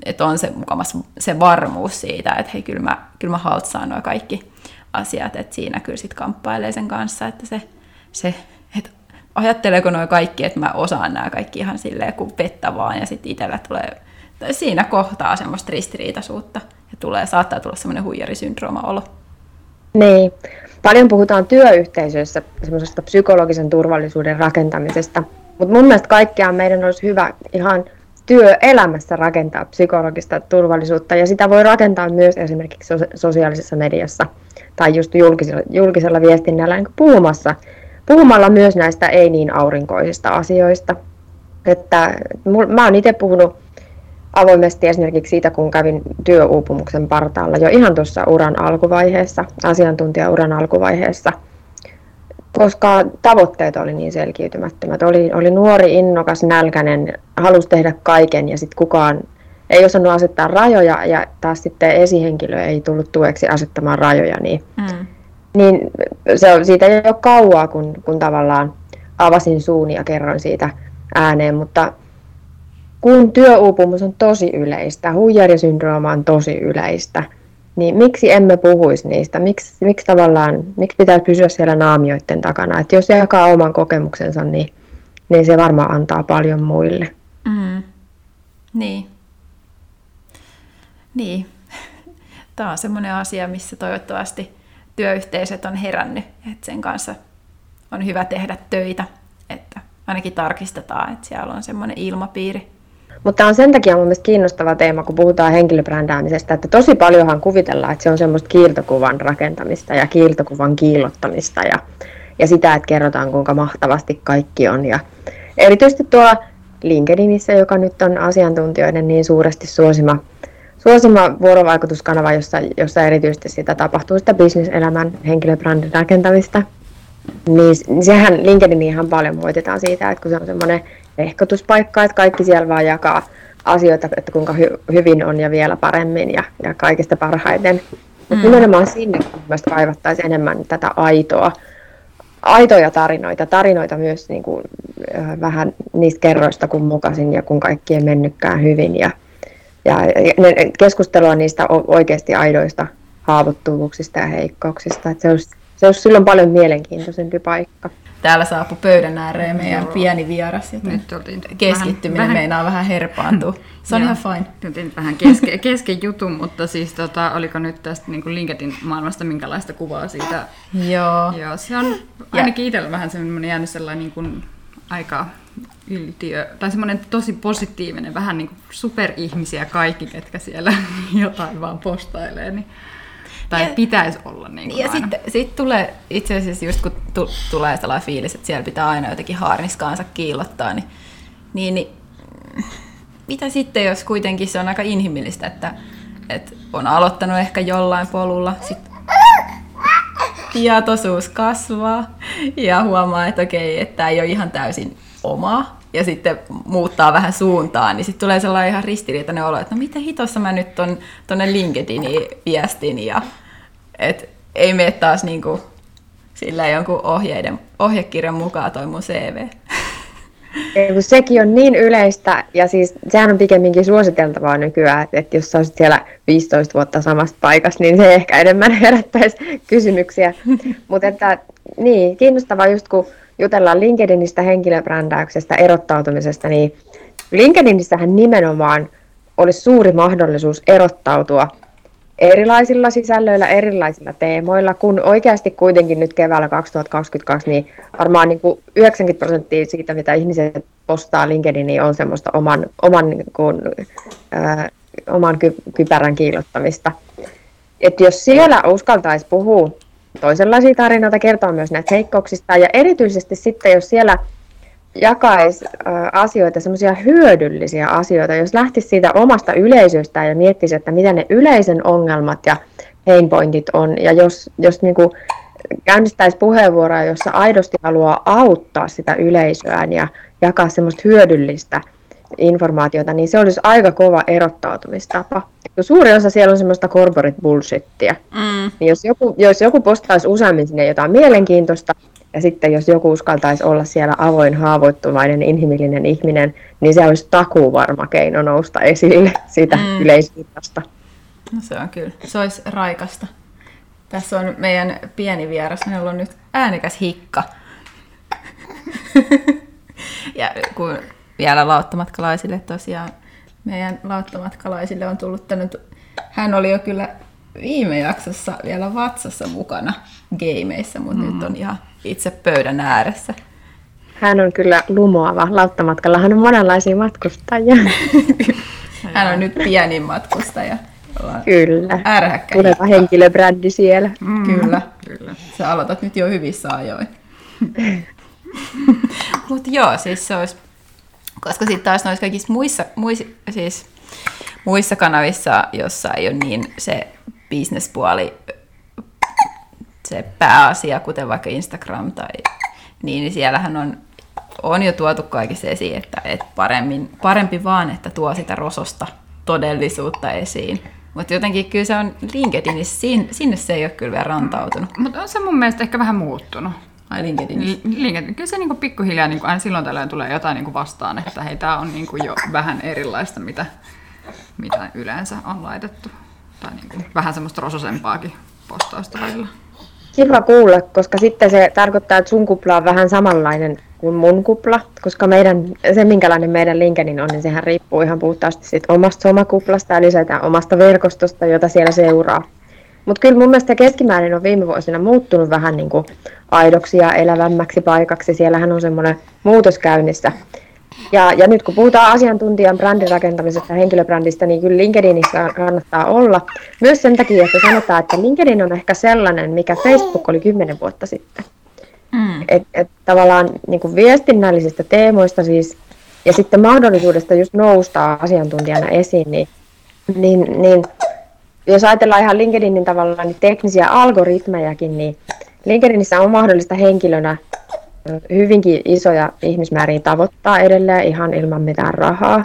et on se mukamassa se varmuus siitä, että hei, kyllä mä, kyllä mä haltsaan nuo kaikki asiat, että siinä kyllä sitten kamppailee sen kanssa, että se, se että ajatteleeko nuo kaikki, että mä osaan nämä kaikki ihan silleen kuin vettä vaan, ja sitten itsellä tulee, siinä kohtaa semmoista ristiriitaisuutta, ja tulee, saattaa tulla semmoinen huijarisyndrooma-olo. Niin. Paljon puhutaan työyhteisöissä semmoisesta psykologisen turvallisuuden rakentamisesta, mutta mun mielestä kaikkea meidän olisi hyvä ihan työelämässä rakentaa psykologista turvallisuutta ja sitä voi rakentaa myös esimerkiksi sosiaalisessa mediassa tai just julkisella, julkisella viestinnällä niin puhumassa, puhumalla myös näistä ei niin aurinkoisista asioista. Että mä oon itse puhunut avoimesti esimerkiksi siitä, kun kävin työuupumuksen partaalla jo ihan tuossa uran alkuvaiheessa, asiantuntijauran alkuvaiheessa – koska tavoitteet oli niin selkiytymättömät. Oli, oli nuori, innokas, nälkäinen, halusi tehdä kaiken ja sitten kukaan ei osannut asettaa rajoja ja taas sitten esihenkilö ei tullut tueksi asettamaan rajoja, niin, mm. niin se on siitä jo kauaa, kun, kun tavallaan avasin suuni ja kerroin siitä ääneen, mutta kun työuupumus on tosi yleistä, huijarisyndrooma on tosi yleistä, niin miksi emme puhuisi niistä? Miksi, miksi tavallaan, miksi pitää pysyä siellä naamioiden takana? Että jos jakaa oman kokemuksensa, niin, niin se varmaan antaa paljon muille. Mm. Niin. Niin. Tämä on semmoinen asia, missä toivottavasti työyhteisöt on herännyt, että sen kanssa on hyvä tehdä töitä, että ainakin tarkistetaan, että siellä on semmoinen ilmapiiri. Mutta on sen takia mun kiinnostava teema, kun puhutaan henkilöbrändäämisestä, että tosi paljonhan kuvitellaan, että se on semmoista kiiltokuvan rakentamista ja kiiltokuvan kiillottamista ja, ja sitä, että kerrotaan kuinka mahtavasti kaikki on. Ja erityisesti tuolla LinkedInissä, joka nyt on asiantuntijoiden niin suuresti suosima, suosima vuorovaikutuskanava, jossa, jossa erityisesti sitä tapahtuu sitä bisneselämän henkilöbrändin rakentamista, niin sehän LinkedIn ihan paljon moitetaan siitä, että kun se on semmoinen ehkotuspaikka, että kaikki siellä vaan jakaa asioita, että kuinka hy- hyvin on ja vielä paremmin ja, ja kaikista parhaiten. Mutta mm. nimenomaan sinne mielestäni kaivattaisiin enemmän tätä aitoa, aitoja tarinoita, tarinoita myös niin kuin, äh, vähän niistä kerroista, kun mukasin ja kun kaikki ei mennytkään hyvin. Ja, ja ne, keskustelua niistä oikeasti aidoista haavoittuvuuksista ja heikkouksista. Että se, olisi, se olisi silloin paljon mielenkiintoisempi paikka täällä saapui pöydän ääreen meidän Joo. pieni vieras, joten Nyt oltiin keskittyminen vähän, meinaa vähän herpaantua. Se on ihan fine. Nyt vähän keske, kesken jutun, mutta siis tota, oliko nyt tästä niin LinkedIn maailmasta minkälaista kuvaa siitä? Joo. Joo, se on ainakin itsellä vähän semmoinen jäänyt sellainen niin kuin aika yltiö, tai semmoinen tosi positiivinen, vähän niin kuin superihmisiä kaikki, ketkä siellä jotain vaan postailee, niin tai ja, pitäisi olla niin kuin Ja sitten sit tulee itse asiassa just kun tu, tulee sellainen fiilis, että siellä pitää aina jotenkin haarniskaansa kiillottaa, niin, niin, niin mitä sitten, jos kuitenkin se on aika inhimillistä, että, että on aloittanut ehkä jollain polulla, sitten tietoisuus kasvaa ja huomaa, että okei, että tämä ei ole ihan täysin oma ja sitten muuttaa vähän suuntaan, niin sitten tulee sellainen ihan ristiriitainen olo, että no mitä hitossa mä nyt ton, tonne LinkedIniin viestin ja et ei mene taas niinku sillä jonkun ohjeiden, ohjekirjan mukaan toi mun CV. Ei, sekin on niin yleistä, ja siis sehän on pikemminkin suositeltavaa nykyään, että, että jos sä olisit siellä 15 vuotta samassa paikassa, niin se ehkä enemmän herättäisi kysymyksiä. Mutta että niin, kiinnostavaa just kun jutellaan LinkedInistä, henkilöbrändäyksestä, erottautumisesta, niin LinkedInissähän nimenomaan olisi suuri mahdollisuus erottautua erilaisilla sisällöillä, erilaisilla teemoilla, kun oikeasti kuitenkin nyt keväällä 2022, niin varmaan niin kuin 90 prosenttia siitä, mitä ihmiset postaa LinkedIniin, on semmoista oman, oman, niin kuin, äh, oman ky, kypärän kiillottamista. Et jos siellä uskaltaisi puhua toisenlaisia tarinoita, kertoa myös näitä heikkouksista, ja erityisesti sitten, jos siellä jakaisi asioita, semmoisia hyödyllisiä asioita, jos lähtisi siitä omasta yleisöstä ja miettisi, että mitä ne yleisen ongelmat ja painpointit on, ja jos, jos niin kuin käynnistäisi puheenvuoroja, jossa aidosti haluaa auttaa sitä yleisöään ja jakaa semmoista hyödyllistä informaatiota, niin se olisi aika kova erottautumistapa. Suuri osa siellä on semmoista corporate bullshittia. Mm. Niin jos, joku, jos joku postaisi useammin sinne jotain mielenkiintoista, ja sitten jos joku uskaltaisi olla siellä avoin, haavoittuvainen, inhimillinen ihminen, niin se olisi takuu varma keino nousta esille siitä mm. yleisvinnasta. No se on kyllä. Se olisi raikasta. Tässä on meidän pieni vieras. Meillä on nyt äänekäs hikka. ja kun vielä lauttamatkalaisille tosiaan, meidän lauttamatkalaisille on tullut tänne, hän oli jo kyllä viime jaksossa vielä vatsassa mukana gameissa, mutta mm. nyt on ihan itse pöydän ääressä. Hän on kyllä lumoava. Lauttamatkalla hän on monenlaisia matkustajia. hän on nyt pienin matkustaja. Kyllä. Ärhäkkä. Tuleva henkilöbrändi siellä. Mm. Kyllä. Kyllä. Sä aloitat nyt jo hyvissä ajoin. Mutta joo, siis se olisi, koska sitten taas noissa kaikissa muissa, muissa, siis muissa kanavissa, jossa ei ole niin se bisnespuoli se pääasia, kuten vaikka Instagram tai niin, niin siellähän on, on jo tuotu kaikissa esiin, että, että paremmin, parempi vaan, että tuo sitä rososta todellisuutta esiin. Mutta jotenkin kyllä se on LinkedInissä, sinne, se ei ole kyllä vielä rantautunut. Mutta on se mun mielestä ehkä vähän muuttunut. Ai LinkedIn. LinkedIn. Kyllä se niin kuin pikkuhiljaa niin kuin aina silloin tällöin tulee jotain niin kuin vastaan, että hei, tämä on niin kuin jo vähän erilaista, mitä, mitä yleensä on laitettu. Tai niin kuin vähän semmoista rososempaakin postausta välillä. Kiva kuulla, koska sitten se tarkoittaa, että sun kupla on vähän samanlainen kuin mun kupla, koska meidän, se minkälainen meidän LinkedIn on, niin sehän riippuu ihan puhtaasti siitä omasta somakuplasta ja lisätään omasta verkostosta, jota siellä seuraa. Mutta kyllä mun mielestä keskimäärin on viime vuosina muuttunut vähän niin kuin aidoksi ja elävämmäksi paikaksi. Siellähän on semmoinen muutos käynnissä. Ja, ja nyt kun puhutaan asiantuntijan brändin rakentamisesta ja henkilöbrändistä, niin kyllä LinkedInissä kannattaa olla. Myös sen takia, että sanotaan, että LinkedIn on ehkä sellainen, mikä Facebook oli kymmenen vuotta sitten. Mm. Et, et tavallaan niin kuin viestinnällisistä teemoista siis, ja sitten mahdollisuudesta just nousta asiantuntijana esiin, niin, niin, niin jos ajatellaan ihan LinkedInin tavallaan niin teknisiä algoritmejakin, niin LinkedInissä on mahdollista henkilönä hyvinkin isoja ihmismääriä tavoittaa edelleen ihan ilman mitään rahaa.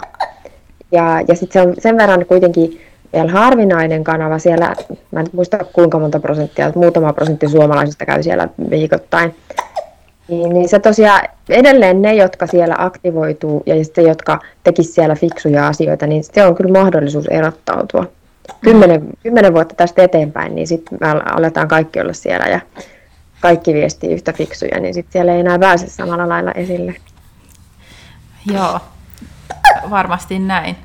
Ja, ja sitten se on sen verran kuitenkin vielä harvinainen kanava siellä, mä en muista kuinka monta prosenttia, muutama prosentti suomalaisista käy siellä viikoittain. Niin, niin se tosiaan edelleen ne, jotka siellä aktivoituu ja sitten jotka tekisivät siellä fiksuja asioita, niin se on kyllä mahdollisuus erottautua. Kymmenen, kymmenen vuotta tästä eteenpäin, niin sitten me aletaan kaikki olla siellä ja kaikki viestii yhtä fiksuja, niin sitten siellä ei enää pääse samalla lailla esille. Joo, varmasti näin.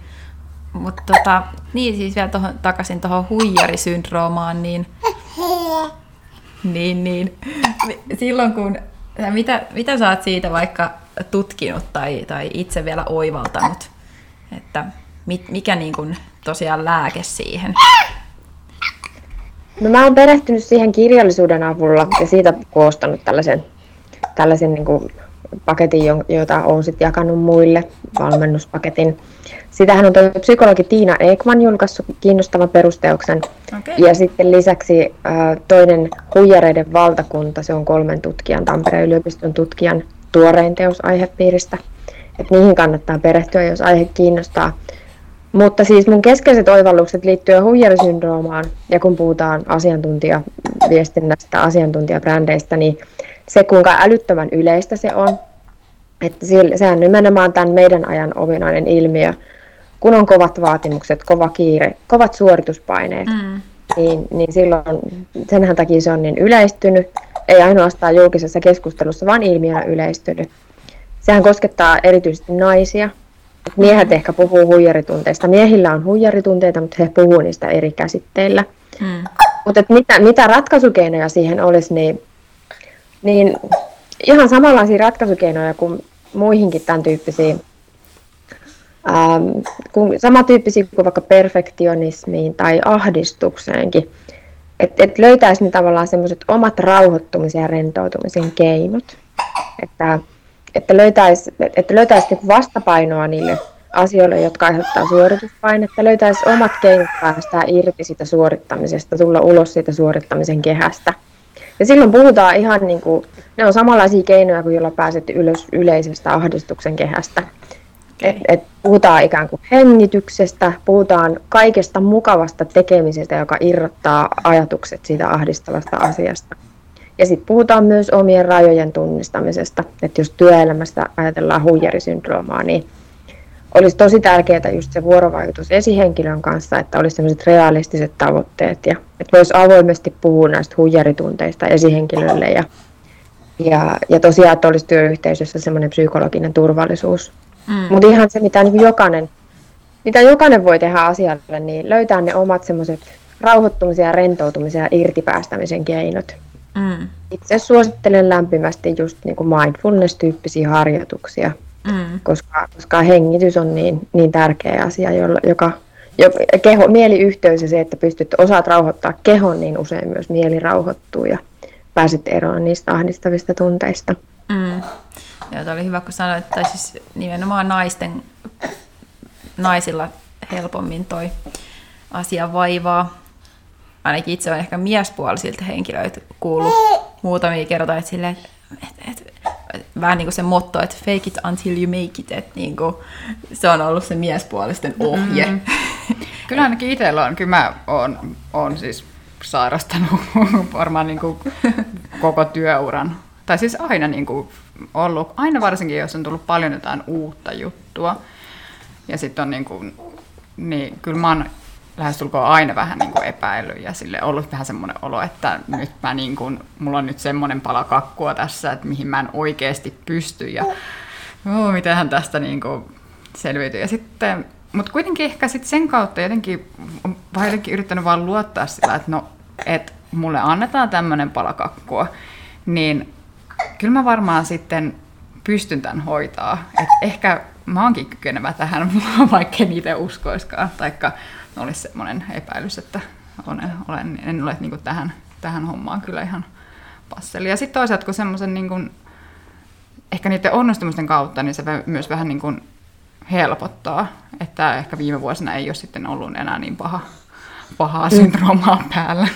Mutta tota, niin siis vielä tohon, takaisin tuohon huijarisyndroomaan, niin, niin, niin silloin kun, mitä, mitä sä oot siitä vaikka tutkinut tai, tai itse vielä oivaltanut, että mikä niin kun tosiaan lääke siihen? No mä oon perehtynyt siihen kirjallisuuden avulla ja siitä koostanut tällaisen, tällaisen niin kuin paketin, jota olen sitten jakanut muille, valmennuspaketin. Sitähän on tuo psykologi Tiina Ekman julkaissut kiinnostavan perusteoksen. Okay. Ja sitten lisäksi toinen Huijareiden valtakunta, se on kolmen tutkijan, Tampereen yliopiston tutkijan tuorein teos aihepiiristä. Et niihin kannattaa perehtyä, jos aihe kiinnostaa. Mutta siis mun keskeiset oivallukset liittyen huijarisyndroomaan, ja kun puhutaan asiantuntijaviestinnästä, asiantuntijabrändeistä, niin se kuinka älyttömän yleistä se on, että sehän on nimenomaan tämän meidän ajan ominainen ilmiö, kun on kovat vaatimukset, kova kiire, kovat suorituspaineet, mm. niin, niin silloin senhän takia se on niin yleistynyt, ei ainoastaan julkisessa keskustelussa, vaan ilmiönä yleistynyt. Sehän koskettaa erityisesti naisia, Miehet ehkä puhuu huijaritunteista. Miehillä on huijaritunteita, mutta he puhuu niistä eri käsitteillä. Hmm. Mutta mitä, mitä ratkaisukeinoja siihen olisi, niin, niin ihan samanlaisia ratkaisukeinoja kuin muihinkin tämän tyyppisiin, ähm, kun, samantyyppisiä kuin vaikka perfektionismiin tai ahdistukseenkin. Että et löytäisi ne tavallaan semmoiset omat rauhoittumisen ja rentoutumisen keinot. Että että löytäisi, että löytäisi niin vastapainoa niille asioille, jotka aiheuttaa suorituspainetta, löytäisi omat keinot päästää irti siitä suorittamisesta, tulla ulos siitä suorittamisen kehästä. Ja silloin puhutaan ihan niin kuin, ne on samanlaisia keinoja kuin joilla pääset ylös yleisestä ahdistuksen kehästä. Okay. Et, et puhutaan ikään kuin hengityksestä, puhutaan kaikesta mukavasta tekemisestä, joka irrottaa ajatukset siitä ahdistavasta asiasta. Ja sitten puhutaan myös omien rajojen tunnistamisesta, että jos työelämästä ajatellaan huijarisyndroomaa, niin olisi tosi tärkeää just se vuorovaikutus esihenkilön kanssa, että olisi sellaiset realistiset tavoitteet ja että voisi avoimesti puhua näistä huijaritunteista esihenkilölle ja, ja, ja tosiaan, että olisi työyhteisössä semmoinen psykologinen turvallisuus. Mm. Mutta ihan se, mitä niin jokainen, mitä jokainen voi tehdä asialle, niin löytää ne omat semmoiset rauhoittumisen ja rentoutumisen ja irtipäästämisen keinot. Mm. Itse suosittelen lämpimästi just niin kuin mindfulness-tyyppisiä harjoituksia, mm. koska, koska hengitys on niin, niin tärkeä asia, jolla, joka, keho, mieliyhteys ja se, että pystyt osaat rauhoittaa kehon, niin usein myös mieli rauhoittuu ja pääset eroon niistä ahdistavista tunteista. Mm. Joo, oli hyvä, kun sanoit, että siis nimenomaan naisten, naisilla helpommin toi asia vaivaa ainakin itse on ehkä miespuolisilta henkilöitä kuullut muutamia kertoja, että silleen, että, että, että, vähän niin kuin se motto, että fake it until you make it, että niin kuin, se on ollut se miespuolisten ohje. Mm. Kyllä ainakin itsellä on, kyllä mä oon, oon siis sairastanut varmaan niin kuin koko työuran tai siis aina niin kuin ollut, aina varsinkin jos on tullut paljon jotain uutta juttua. Ja sitten on niin kuin, niin kyllä mä oon lähestulkoon aina vähän niin kuin epäillyt ja sille ollut vähän semmoinen olo, että nyt mä niin kuin, mulla on nyt semmoinen pala kakkua tässä, että mihin mä en oikeasti pysty ja oh, mitenhän tästä niin kuin selviytyy. Ja sitten, mutta kuitenkin ehkä sitten sen kautta jotenkin, vähän jotenkin yrittänyt vaan luottaa sillä, että no, että mulle annetaan tämmöinen pala kakkua, niin kyllä mä varmaan sitten pystyn tämän hoitaa. Et ehkä mä oonkin kykenevä tähän, vaikka en itse uskoiskaan, taikka olisi semmoinen epäilys, että olen, olen, en ole niin kuin tähän, tähän hommaan kyllä ihan passeli. Ja sitten toisaalta, kun semmoisen niin kuin, ehkä niiden onnistumusten kautta, niin se myös vähän niin kuin helpottaa, että ehkä viime vuosina ei ole sitten ollut enää niin paha, pahaa syndroomaa päällä.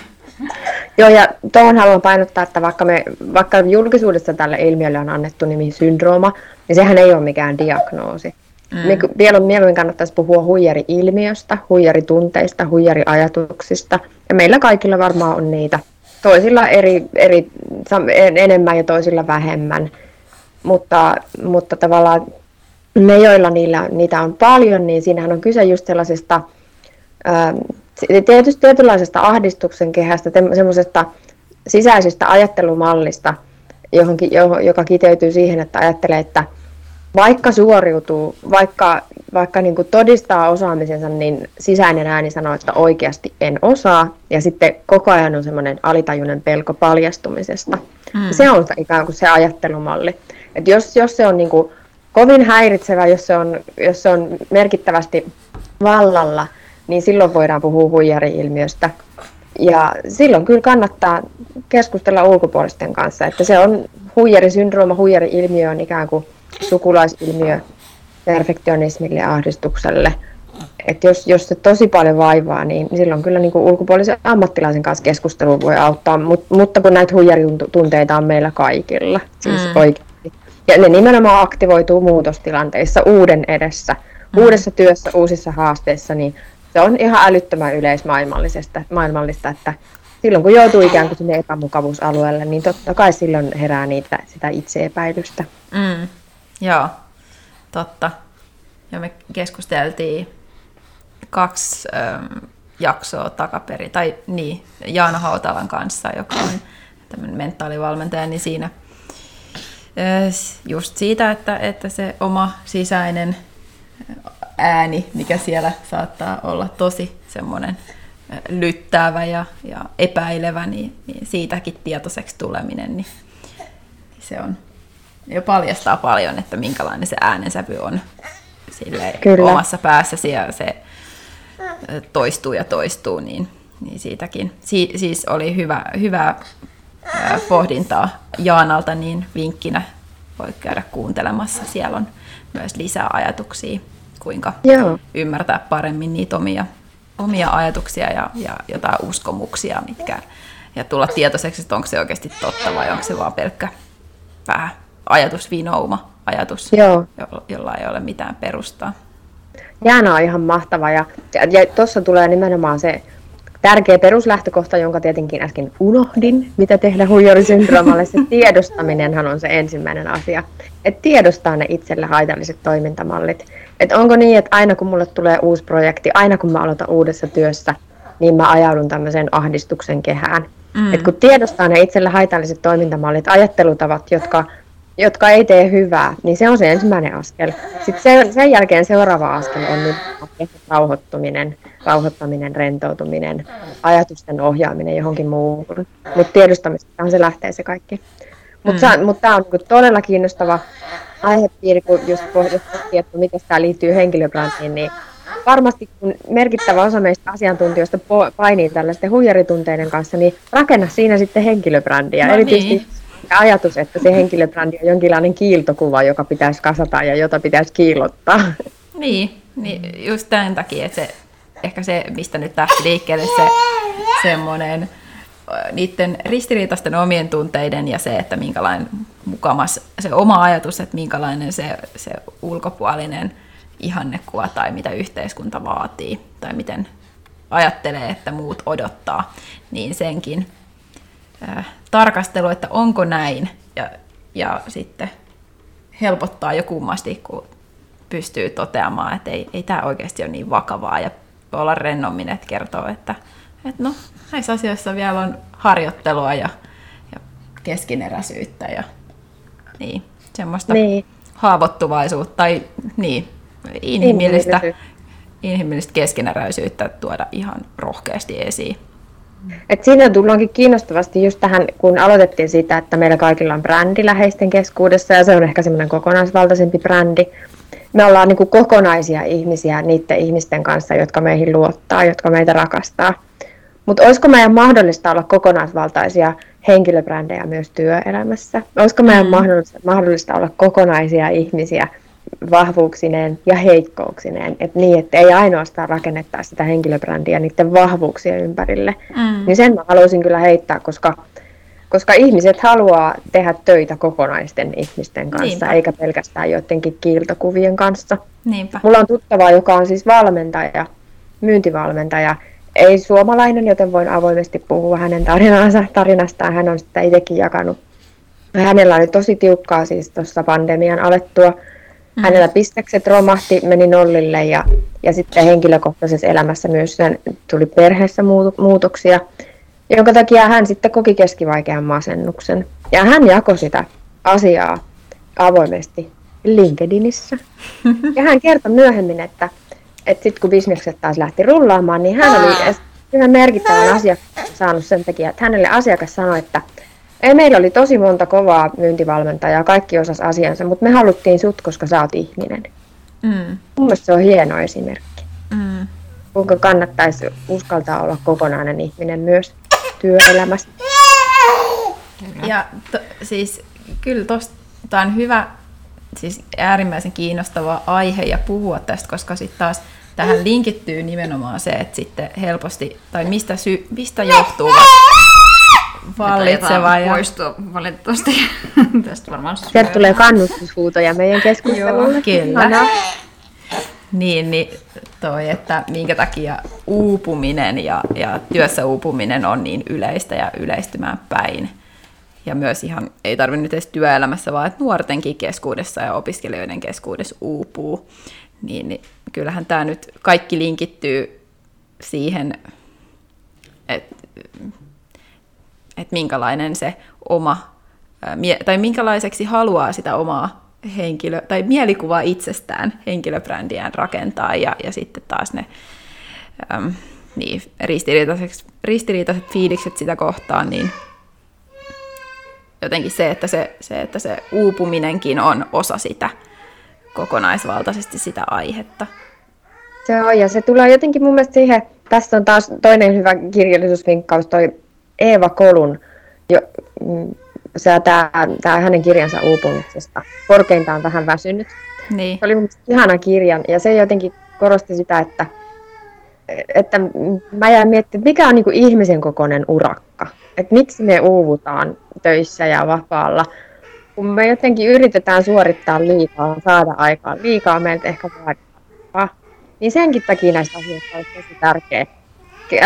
Joo, ja tuohon haluan painottaa, että vaikka, me, vaikka julkisuudessa tälle ilmiölle on annettu nimi syndrooma, niin sehän ei ole mikään diagnoosi. Mm. Vielä mieluummin kannattaisi puhua huijari-ilmiöstä, huijaritunteista, huijariajatuksista. Ja meillä kaikilla varmaan on niitä. Toisilla eri, eri, enemmän ja toisilla vähemmän. Mutta, mutta tavallaan ne, joilla niillä, niitä on paljon, niin siinähän on kyse just sellaisesta tietysti tietynlaisesta ahdistuksen kehästä, semmoisesta sisäisestä ajattelumallista, johonkin, joka kiteytyy siihen, että ajattelee, että vaikka suoriutuu, vaikka, vaikka niin kuin todistaa osaamisensa, niin sisäinen ääni sanoo, että oikeasti en osaa. Ja sitten koko ajan on semmoinen alitajuinen pelko paljastumisesta. Mm. Se on ikään kuin se ajattelumalli. Että jos, jos se on niin kuin kovin häiritsevä, jos se on, jos se on merkittävästi vallalla, niin silloin voidaan puhua huijari-ilmiöstä. Ja silloin kyllä kannattaa keskustella ulkopuolisten kanssa, että se on huijarisyndrooma, huijari-ilmiö on ikään kuin sukulaisilmiö perfektionismille ja ahdistukselle. Et jos, jos se tosi paljon vaivaa, niin silloin kyllä niin kuin ulkopuolisen ammattilaisen kanssa keskustelu voi auttaa, Mut, mutta kun näitä huijaritunteita on meillä kaikilla, siis mm. oikeasti. Ja ne nimenomaan aktivoituu muutostilanteissa uuden edessä, mm. uudessa työssä, uusissa haasteissa, niin se on ihan älyttömän yleismaailmallista, maailmallista, että silloin kun joutuu ikään kuin sinne epämukavuusalueelle, niin totta kai silloin herää niitä, sitä itseepäilystä. Mm. Joo, totta. Ja me keskusteltiin kaksi ähm, jaksoa takaperi, tai niin, Jaana Hautalan kanssa, joka on tämmöinen mentaalivalmentaja, niin siinä just siitä, että, että se oma sisäinen ääni, mikä siellä saattaa olla tosi semmoinen lyttäävä ja, ja epäilevä, niin, niin siitäkin tietoiseksi tuleminen, niin se on jo paljastaa paljon, että minkälainen se äänensävy on sille omassa päässäsi ja se toistuu ja toistuu, niin, niin siitäkin. Si, siis oli hyvä, hyvä pohdintaa Jaanalta, niin vinkkinä voi käydä kuuntelemassa. Siellä on myös lisää ajatuksia, kuinka Joo. ymmärtää paremmin niitä omia, omia ajatuksia ja, ja jotain uskomuksia, mitkä, ja tulla tietoiseksi, että onko se oikeasti totta vai onko se vaan pelkkä vähän ajatusvinouma, ajatus, Joo. jolla ei ole mitään perustaa. Jaana on ihan mahtava ja, ja, ja tuossa tulee nimenomaan se tärkeä peruslähtökohta, jonka tietenkin äsken unohdin, mitä tehdä huijorisyndroomalle. Se tiedostaminenhan on se ensimmäinen asia. Että tiedostaa ne itselle haitalliset toimintamallit. Että onko niin, että aina kun mulle tulee uusi projekti, aina kun mä aloitan uudessa työssä, niin mä ajaudun tämmöiseen ahdistuksen kehään. Mm. Et kun tiedostaa ne itselle haitalliset toimintamallit, ajattelutavat, jotka jotka ei tee hyvää, niin se on se ensimmäinen askel. Sitten sen, sen jälkeen seuraava askel on nyt rauhoittuminen, rauhoittaminen, rentoutuminen, ajatusten ohjaaminen johonkin muuhun. Mutta tiedostamistahan se lähtee se kaikki. Mutta mm. mut tämä on niinku todella kiinnostava aihepiiri, kun just pohditaan, että miten tämä liittyy henkilöbrändiin, niin varmasti kun merkittävä osa meistä asiantuntijoista painii tällaisten huijaritunteiden kanssa, niin rakenna siinä sitten henkilöbrändiä. No Erityisesti niin ajatus, että se henkilöbrändi on jonkinlainen kiiltokuva, joka pitäisi kasata ja jota pitäisi kiillottaa. Niin, niin just tämän takia, että se, ehkä se, mistä nyt lähti liikkeelle se semmoinen niiden ristiriitaisten omien tunteiden ja se, että minkälainen mukamas se oma ajatus, että minkälainen se, se ulkopuolinen ihannekuva tai mitä yhteiskunta vaatii tai miten ajattelee, että muut odottaa, niin senkin äh, tarkastelu, että onko näin, ja ja sitten helpottaa jo kummasti, kun pystyy toteamaan, että ei, ei tämä oikeasti ole niin vakavaa ja olla rennommin, että kertoo, että, että no, näissä asioissa vielä on harjoittelua ja, ja keskineräisyyttä ja niin, semmoista niin. haavoittuvaisuutta tai niin, inhimillistä, inhimillistä keskeneräisyyttä tuoda ihan rohkeasti esiin. Et siinä tullaankin kiinnostavasti just tähän, kun aloitettiin siitä, että meillä kaikilla on brändi läheisten keskuudessa ja se on ehkä semmoinen kokonaisvaltaisempi brändi. Me ollaan niin kokonaisia ihmisiä niiden ihmisten kanssa, jotka meihin luottaa, jotka meitä rakastaa. Mutta olisiko meidän mahdollista olla kokonaisvaltaisia henkilöbrändejä myös työelämässä? Olisiko meidän mm. mahdollista, mahdollista olla kokonaisia ihmisiä vahvuuksineen ja heikkouksineen, että niin, että ei ainoastaan rakennetta sitä henkilöbrändiä niiden vahvuuksien ympärille, mm. niin sen mä haluaisin kyllä heittää, koska, koska ihmiset haluaa tehdä töitä kokonaisten ihmisten kanssa, Niinpä. eikä pelkästään joidenkin kiiltokuvien kanssa. Niinpä. Mulla on tuttava, joka on siis valmentaja, myyntivalmentaja, ei suomalainen, joten voin avoimesti puhua hänen tarinansa, tarinastaan. Hän on sitä itsekin jakanut. Hänellä oli tosi tiukkaa siis tuossa pandemian alettua Mm. Hänellä pistekset romahti, meni nollille ja, ja sitten henkilökohtaisessa elämässä myös tuli perheessä muutoksia, jonka takia hän sitten koki keskivaikean masennuksen. Ja hän jakoi sitä asiaa avoimesti LinkedInissä. Ja hän kertoi myöhemmin, että, että sitten kun bisnekset taas lähti rullaamaan, niin hän oli yhden merkittävän asiakkaan saanut sen takia, että hänelle asiakas sanoi, että ei, meillä oli tosi monta kovaa myyntivalmentajaa, kaikki osas asiansa, mutta me haluttiin sut, koska sä oot ihminen. Mm. Mun se on hieno esimerkki. Mm. Kuinka kannattaisi uskaltaa olla kokonainen ihminen myös työelämässä. Ja to, siis kyllä tuosta on hyvä, siis äärimmäisen kiinnostava aihe ja puhua tästä, koska sitten taas tähän linkittyy nimenomaan se, että sitten helposti, tai mistä, sy, mistä johtuu vallitseva. Ja... poistua valitettavasti tästä varmaan Sieltä tulee kannustushuutoja meidän keskustelulle. Kyllä. Niin, niin toi, että minkä takia uupuminen ja, ja työssä uupuminen on niin yleistä ja yleistymään päin. Ja myös ihan, ei tarvitse nyt edes työelämässä, vaan että nuortenkin keskuudessa ja opiskelijoiden keskuudessa uupuu. Niin, niin kyllähän tämä nyt kaikki linkittyy siihen, että että minkälainen se oma, tai minkälaiseksi haluaa sitä omaa henkilö, tai mielikuvaa itsestään henkilöbrändiään rakentaa, ja, ja sitten taas ne äm, niin, ristiriitaiset, ristiriitaiset fiilikset sitä kohtaan, niin jotenkin se, että se, se, että se uupuminenkin on osa sitä kokonaisvaltaisesti sitä aihetta. Se on, ja se tulee jotenkin mun mielestä siihen, tässä on taas toinen hyvä kirjallisuusvinkkaus, toi Eeva Kolun, jo, mm, tämä, tämä hänen kirjansa uupumisesta. Korkeintaan vähän väsynyt. Niin. Se oli mun ihana kirjan ja se jotenkin korosti sitä, että, että mä jään miettimään, mikä on niin kuin ihmisen kokoinen urakka. Että miksi me uuvutaan töissä ja vapaalla. Kun me jotenkin yritetään suorittaa liikaa, saada aikaa, liikaa meiltä ehkä vaaditaan. Niin senkin takia näistä asioista on tosi tärkeää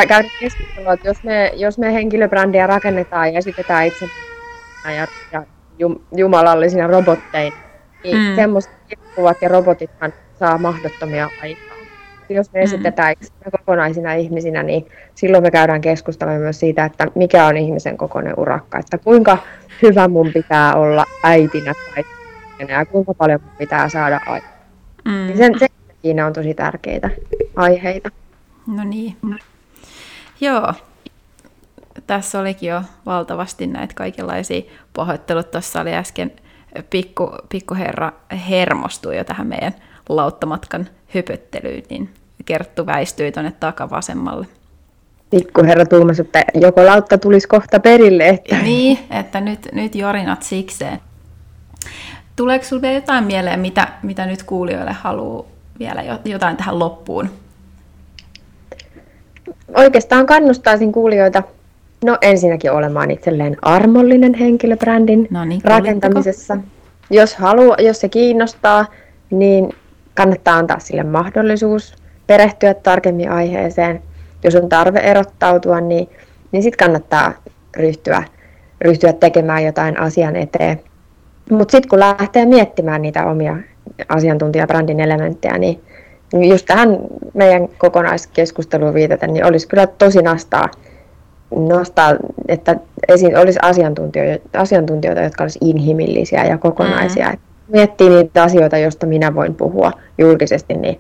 käydä keskustelua, että jos me, jos me henkilöbrändiä rakennetaan ja esitetään itse ja, ja jumalallisina robotteina, niin mm. semmoiset kuvat ja robotithan saa mahdottomia aikaa. Jos me mm. esitetään kokonaisina ihmisinä, niin silloin me käydään keskustelua myös siitä, että mikä on ihmisen kokoinen urakka, että kuinka hyvä mun pitää olla äitinä tai ja kuinka paljon mun pitää saada aikaa. Mm. Sen, sen siinä on tosi tärkeitä aiheita. No niin. Joo, tässä olikin jo valtavasti näitä kaikenlaisia pahoittelut. Tuossa oli äsken pikku, pikkuherra hermostui jo tähän meidän lauttamatkan höpöttelyyn, niin Kerttu väistyi tuonne takavasemmalle. Pikkuherra tuumasi, että joko lautta tulisi kohta perille. Että... Niin, että nyt, nyt jorinat sikseen. Tuleeko sinulle vielä jotain mieleen, mitä, mitä nyt kuulijoille haluaa vielä jotain tähän loppuun oikeastaan kannustaisin kuulijoita no ensinnäkin olemaan itselleen armollinen henkilöbrändin no niin, rakentamisessa. Jos, haluaa, jos se kiinnostaa, niin kannattaa antaa sille mahdollisuus perehtyä tarkemmin aiheeseen. Jos on tarve erottautua, niin, niin sitten kannattaa ryhtyä, ryhtyä tekemään jotain asian eteen. Mutta sitten kun lähtee miettimään niitä omia asiantuntijabrändin elementtejä, niin just tähän meidän kokonaiskeskusteluun viitaten, niin olisi kyllä tosi nastaa, nostaa, että esiin olisi asiantuntijoita, asiantuntijoita, jotka olisivat inhimillisiä ja kokonaisia. Mm. Miettii niitä asioita, joista minä voin puhua julkisesti, niin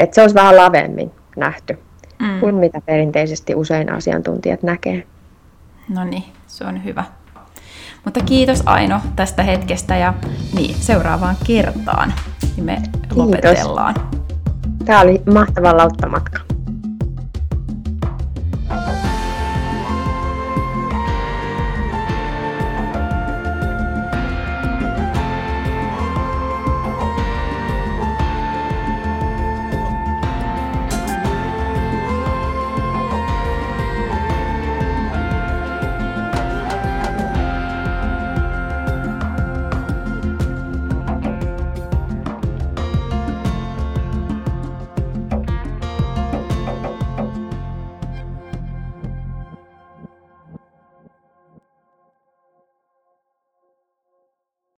että se olisi vähän lavemmin nähty mm. kuin mitä perinteisesti usein asiantuntijat näkee. No niin, se on hyvä. Mutta kiitos Aino tästä hetkestä ja niin, seuraavaan kertaan niin me kiitos. lopetellaan. Tämä oli mahtava lauttamatka.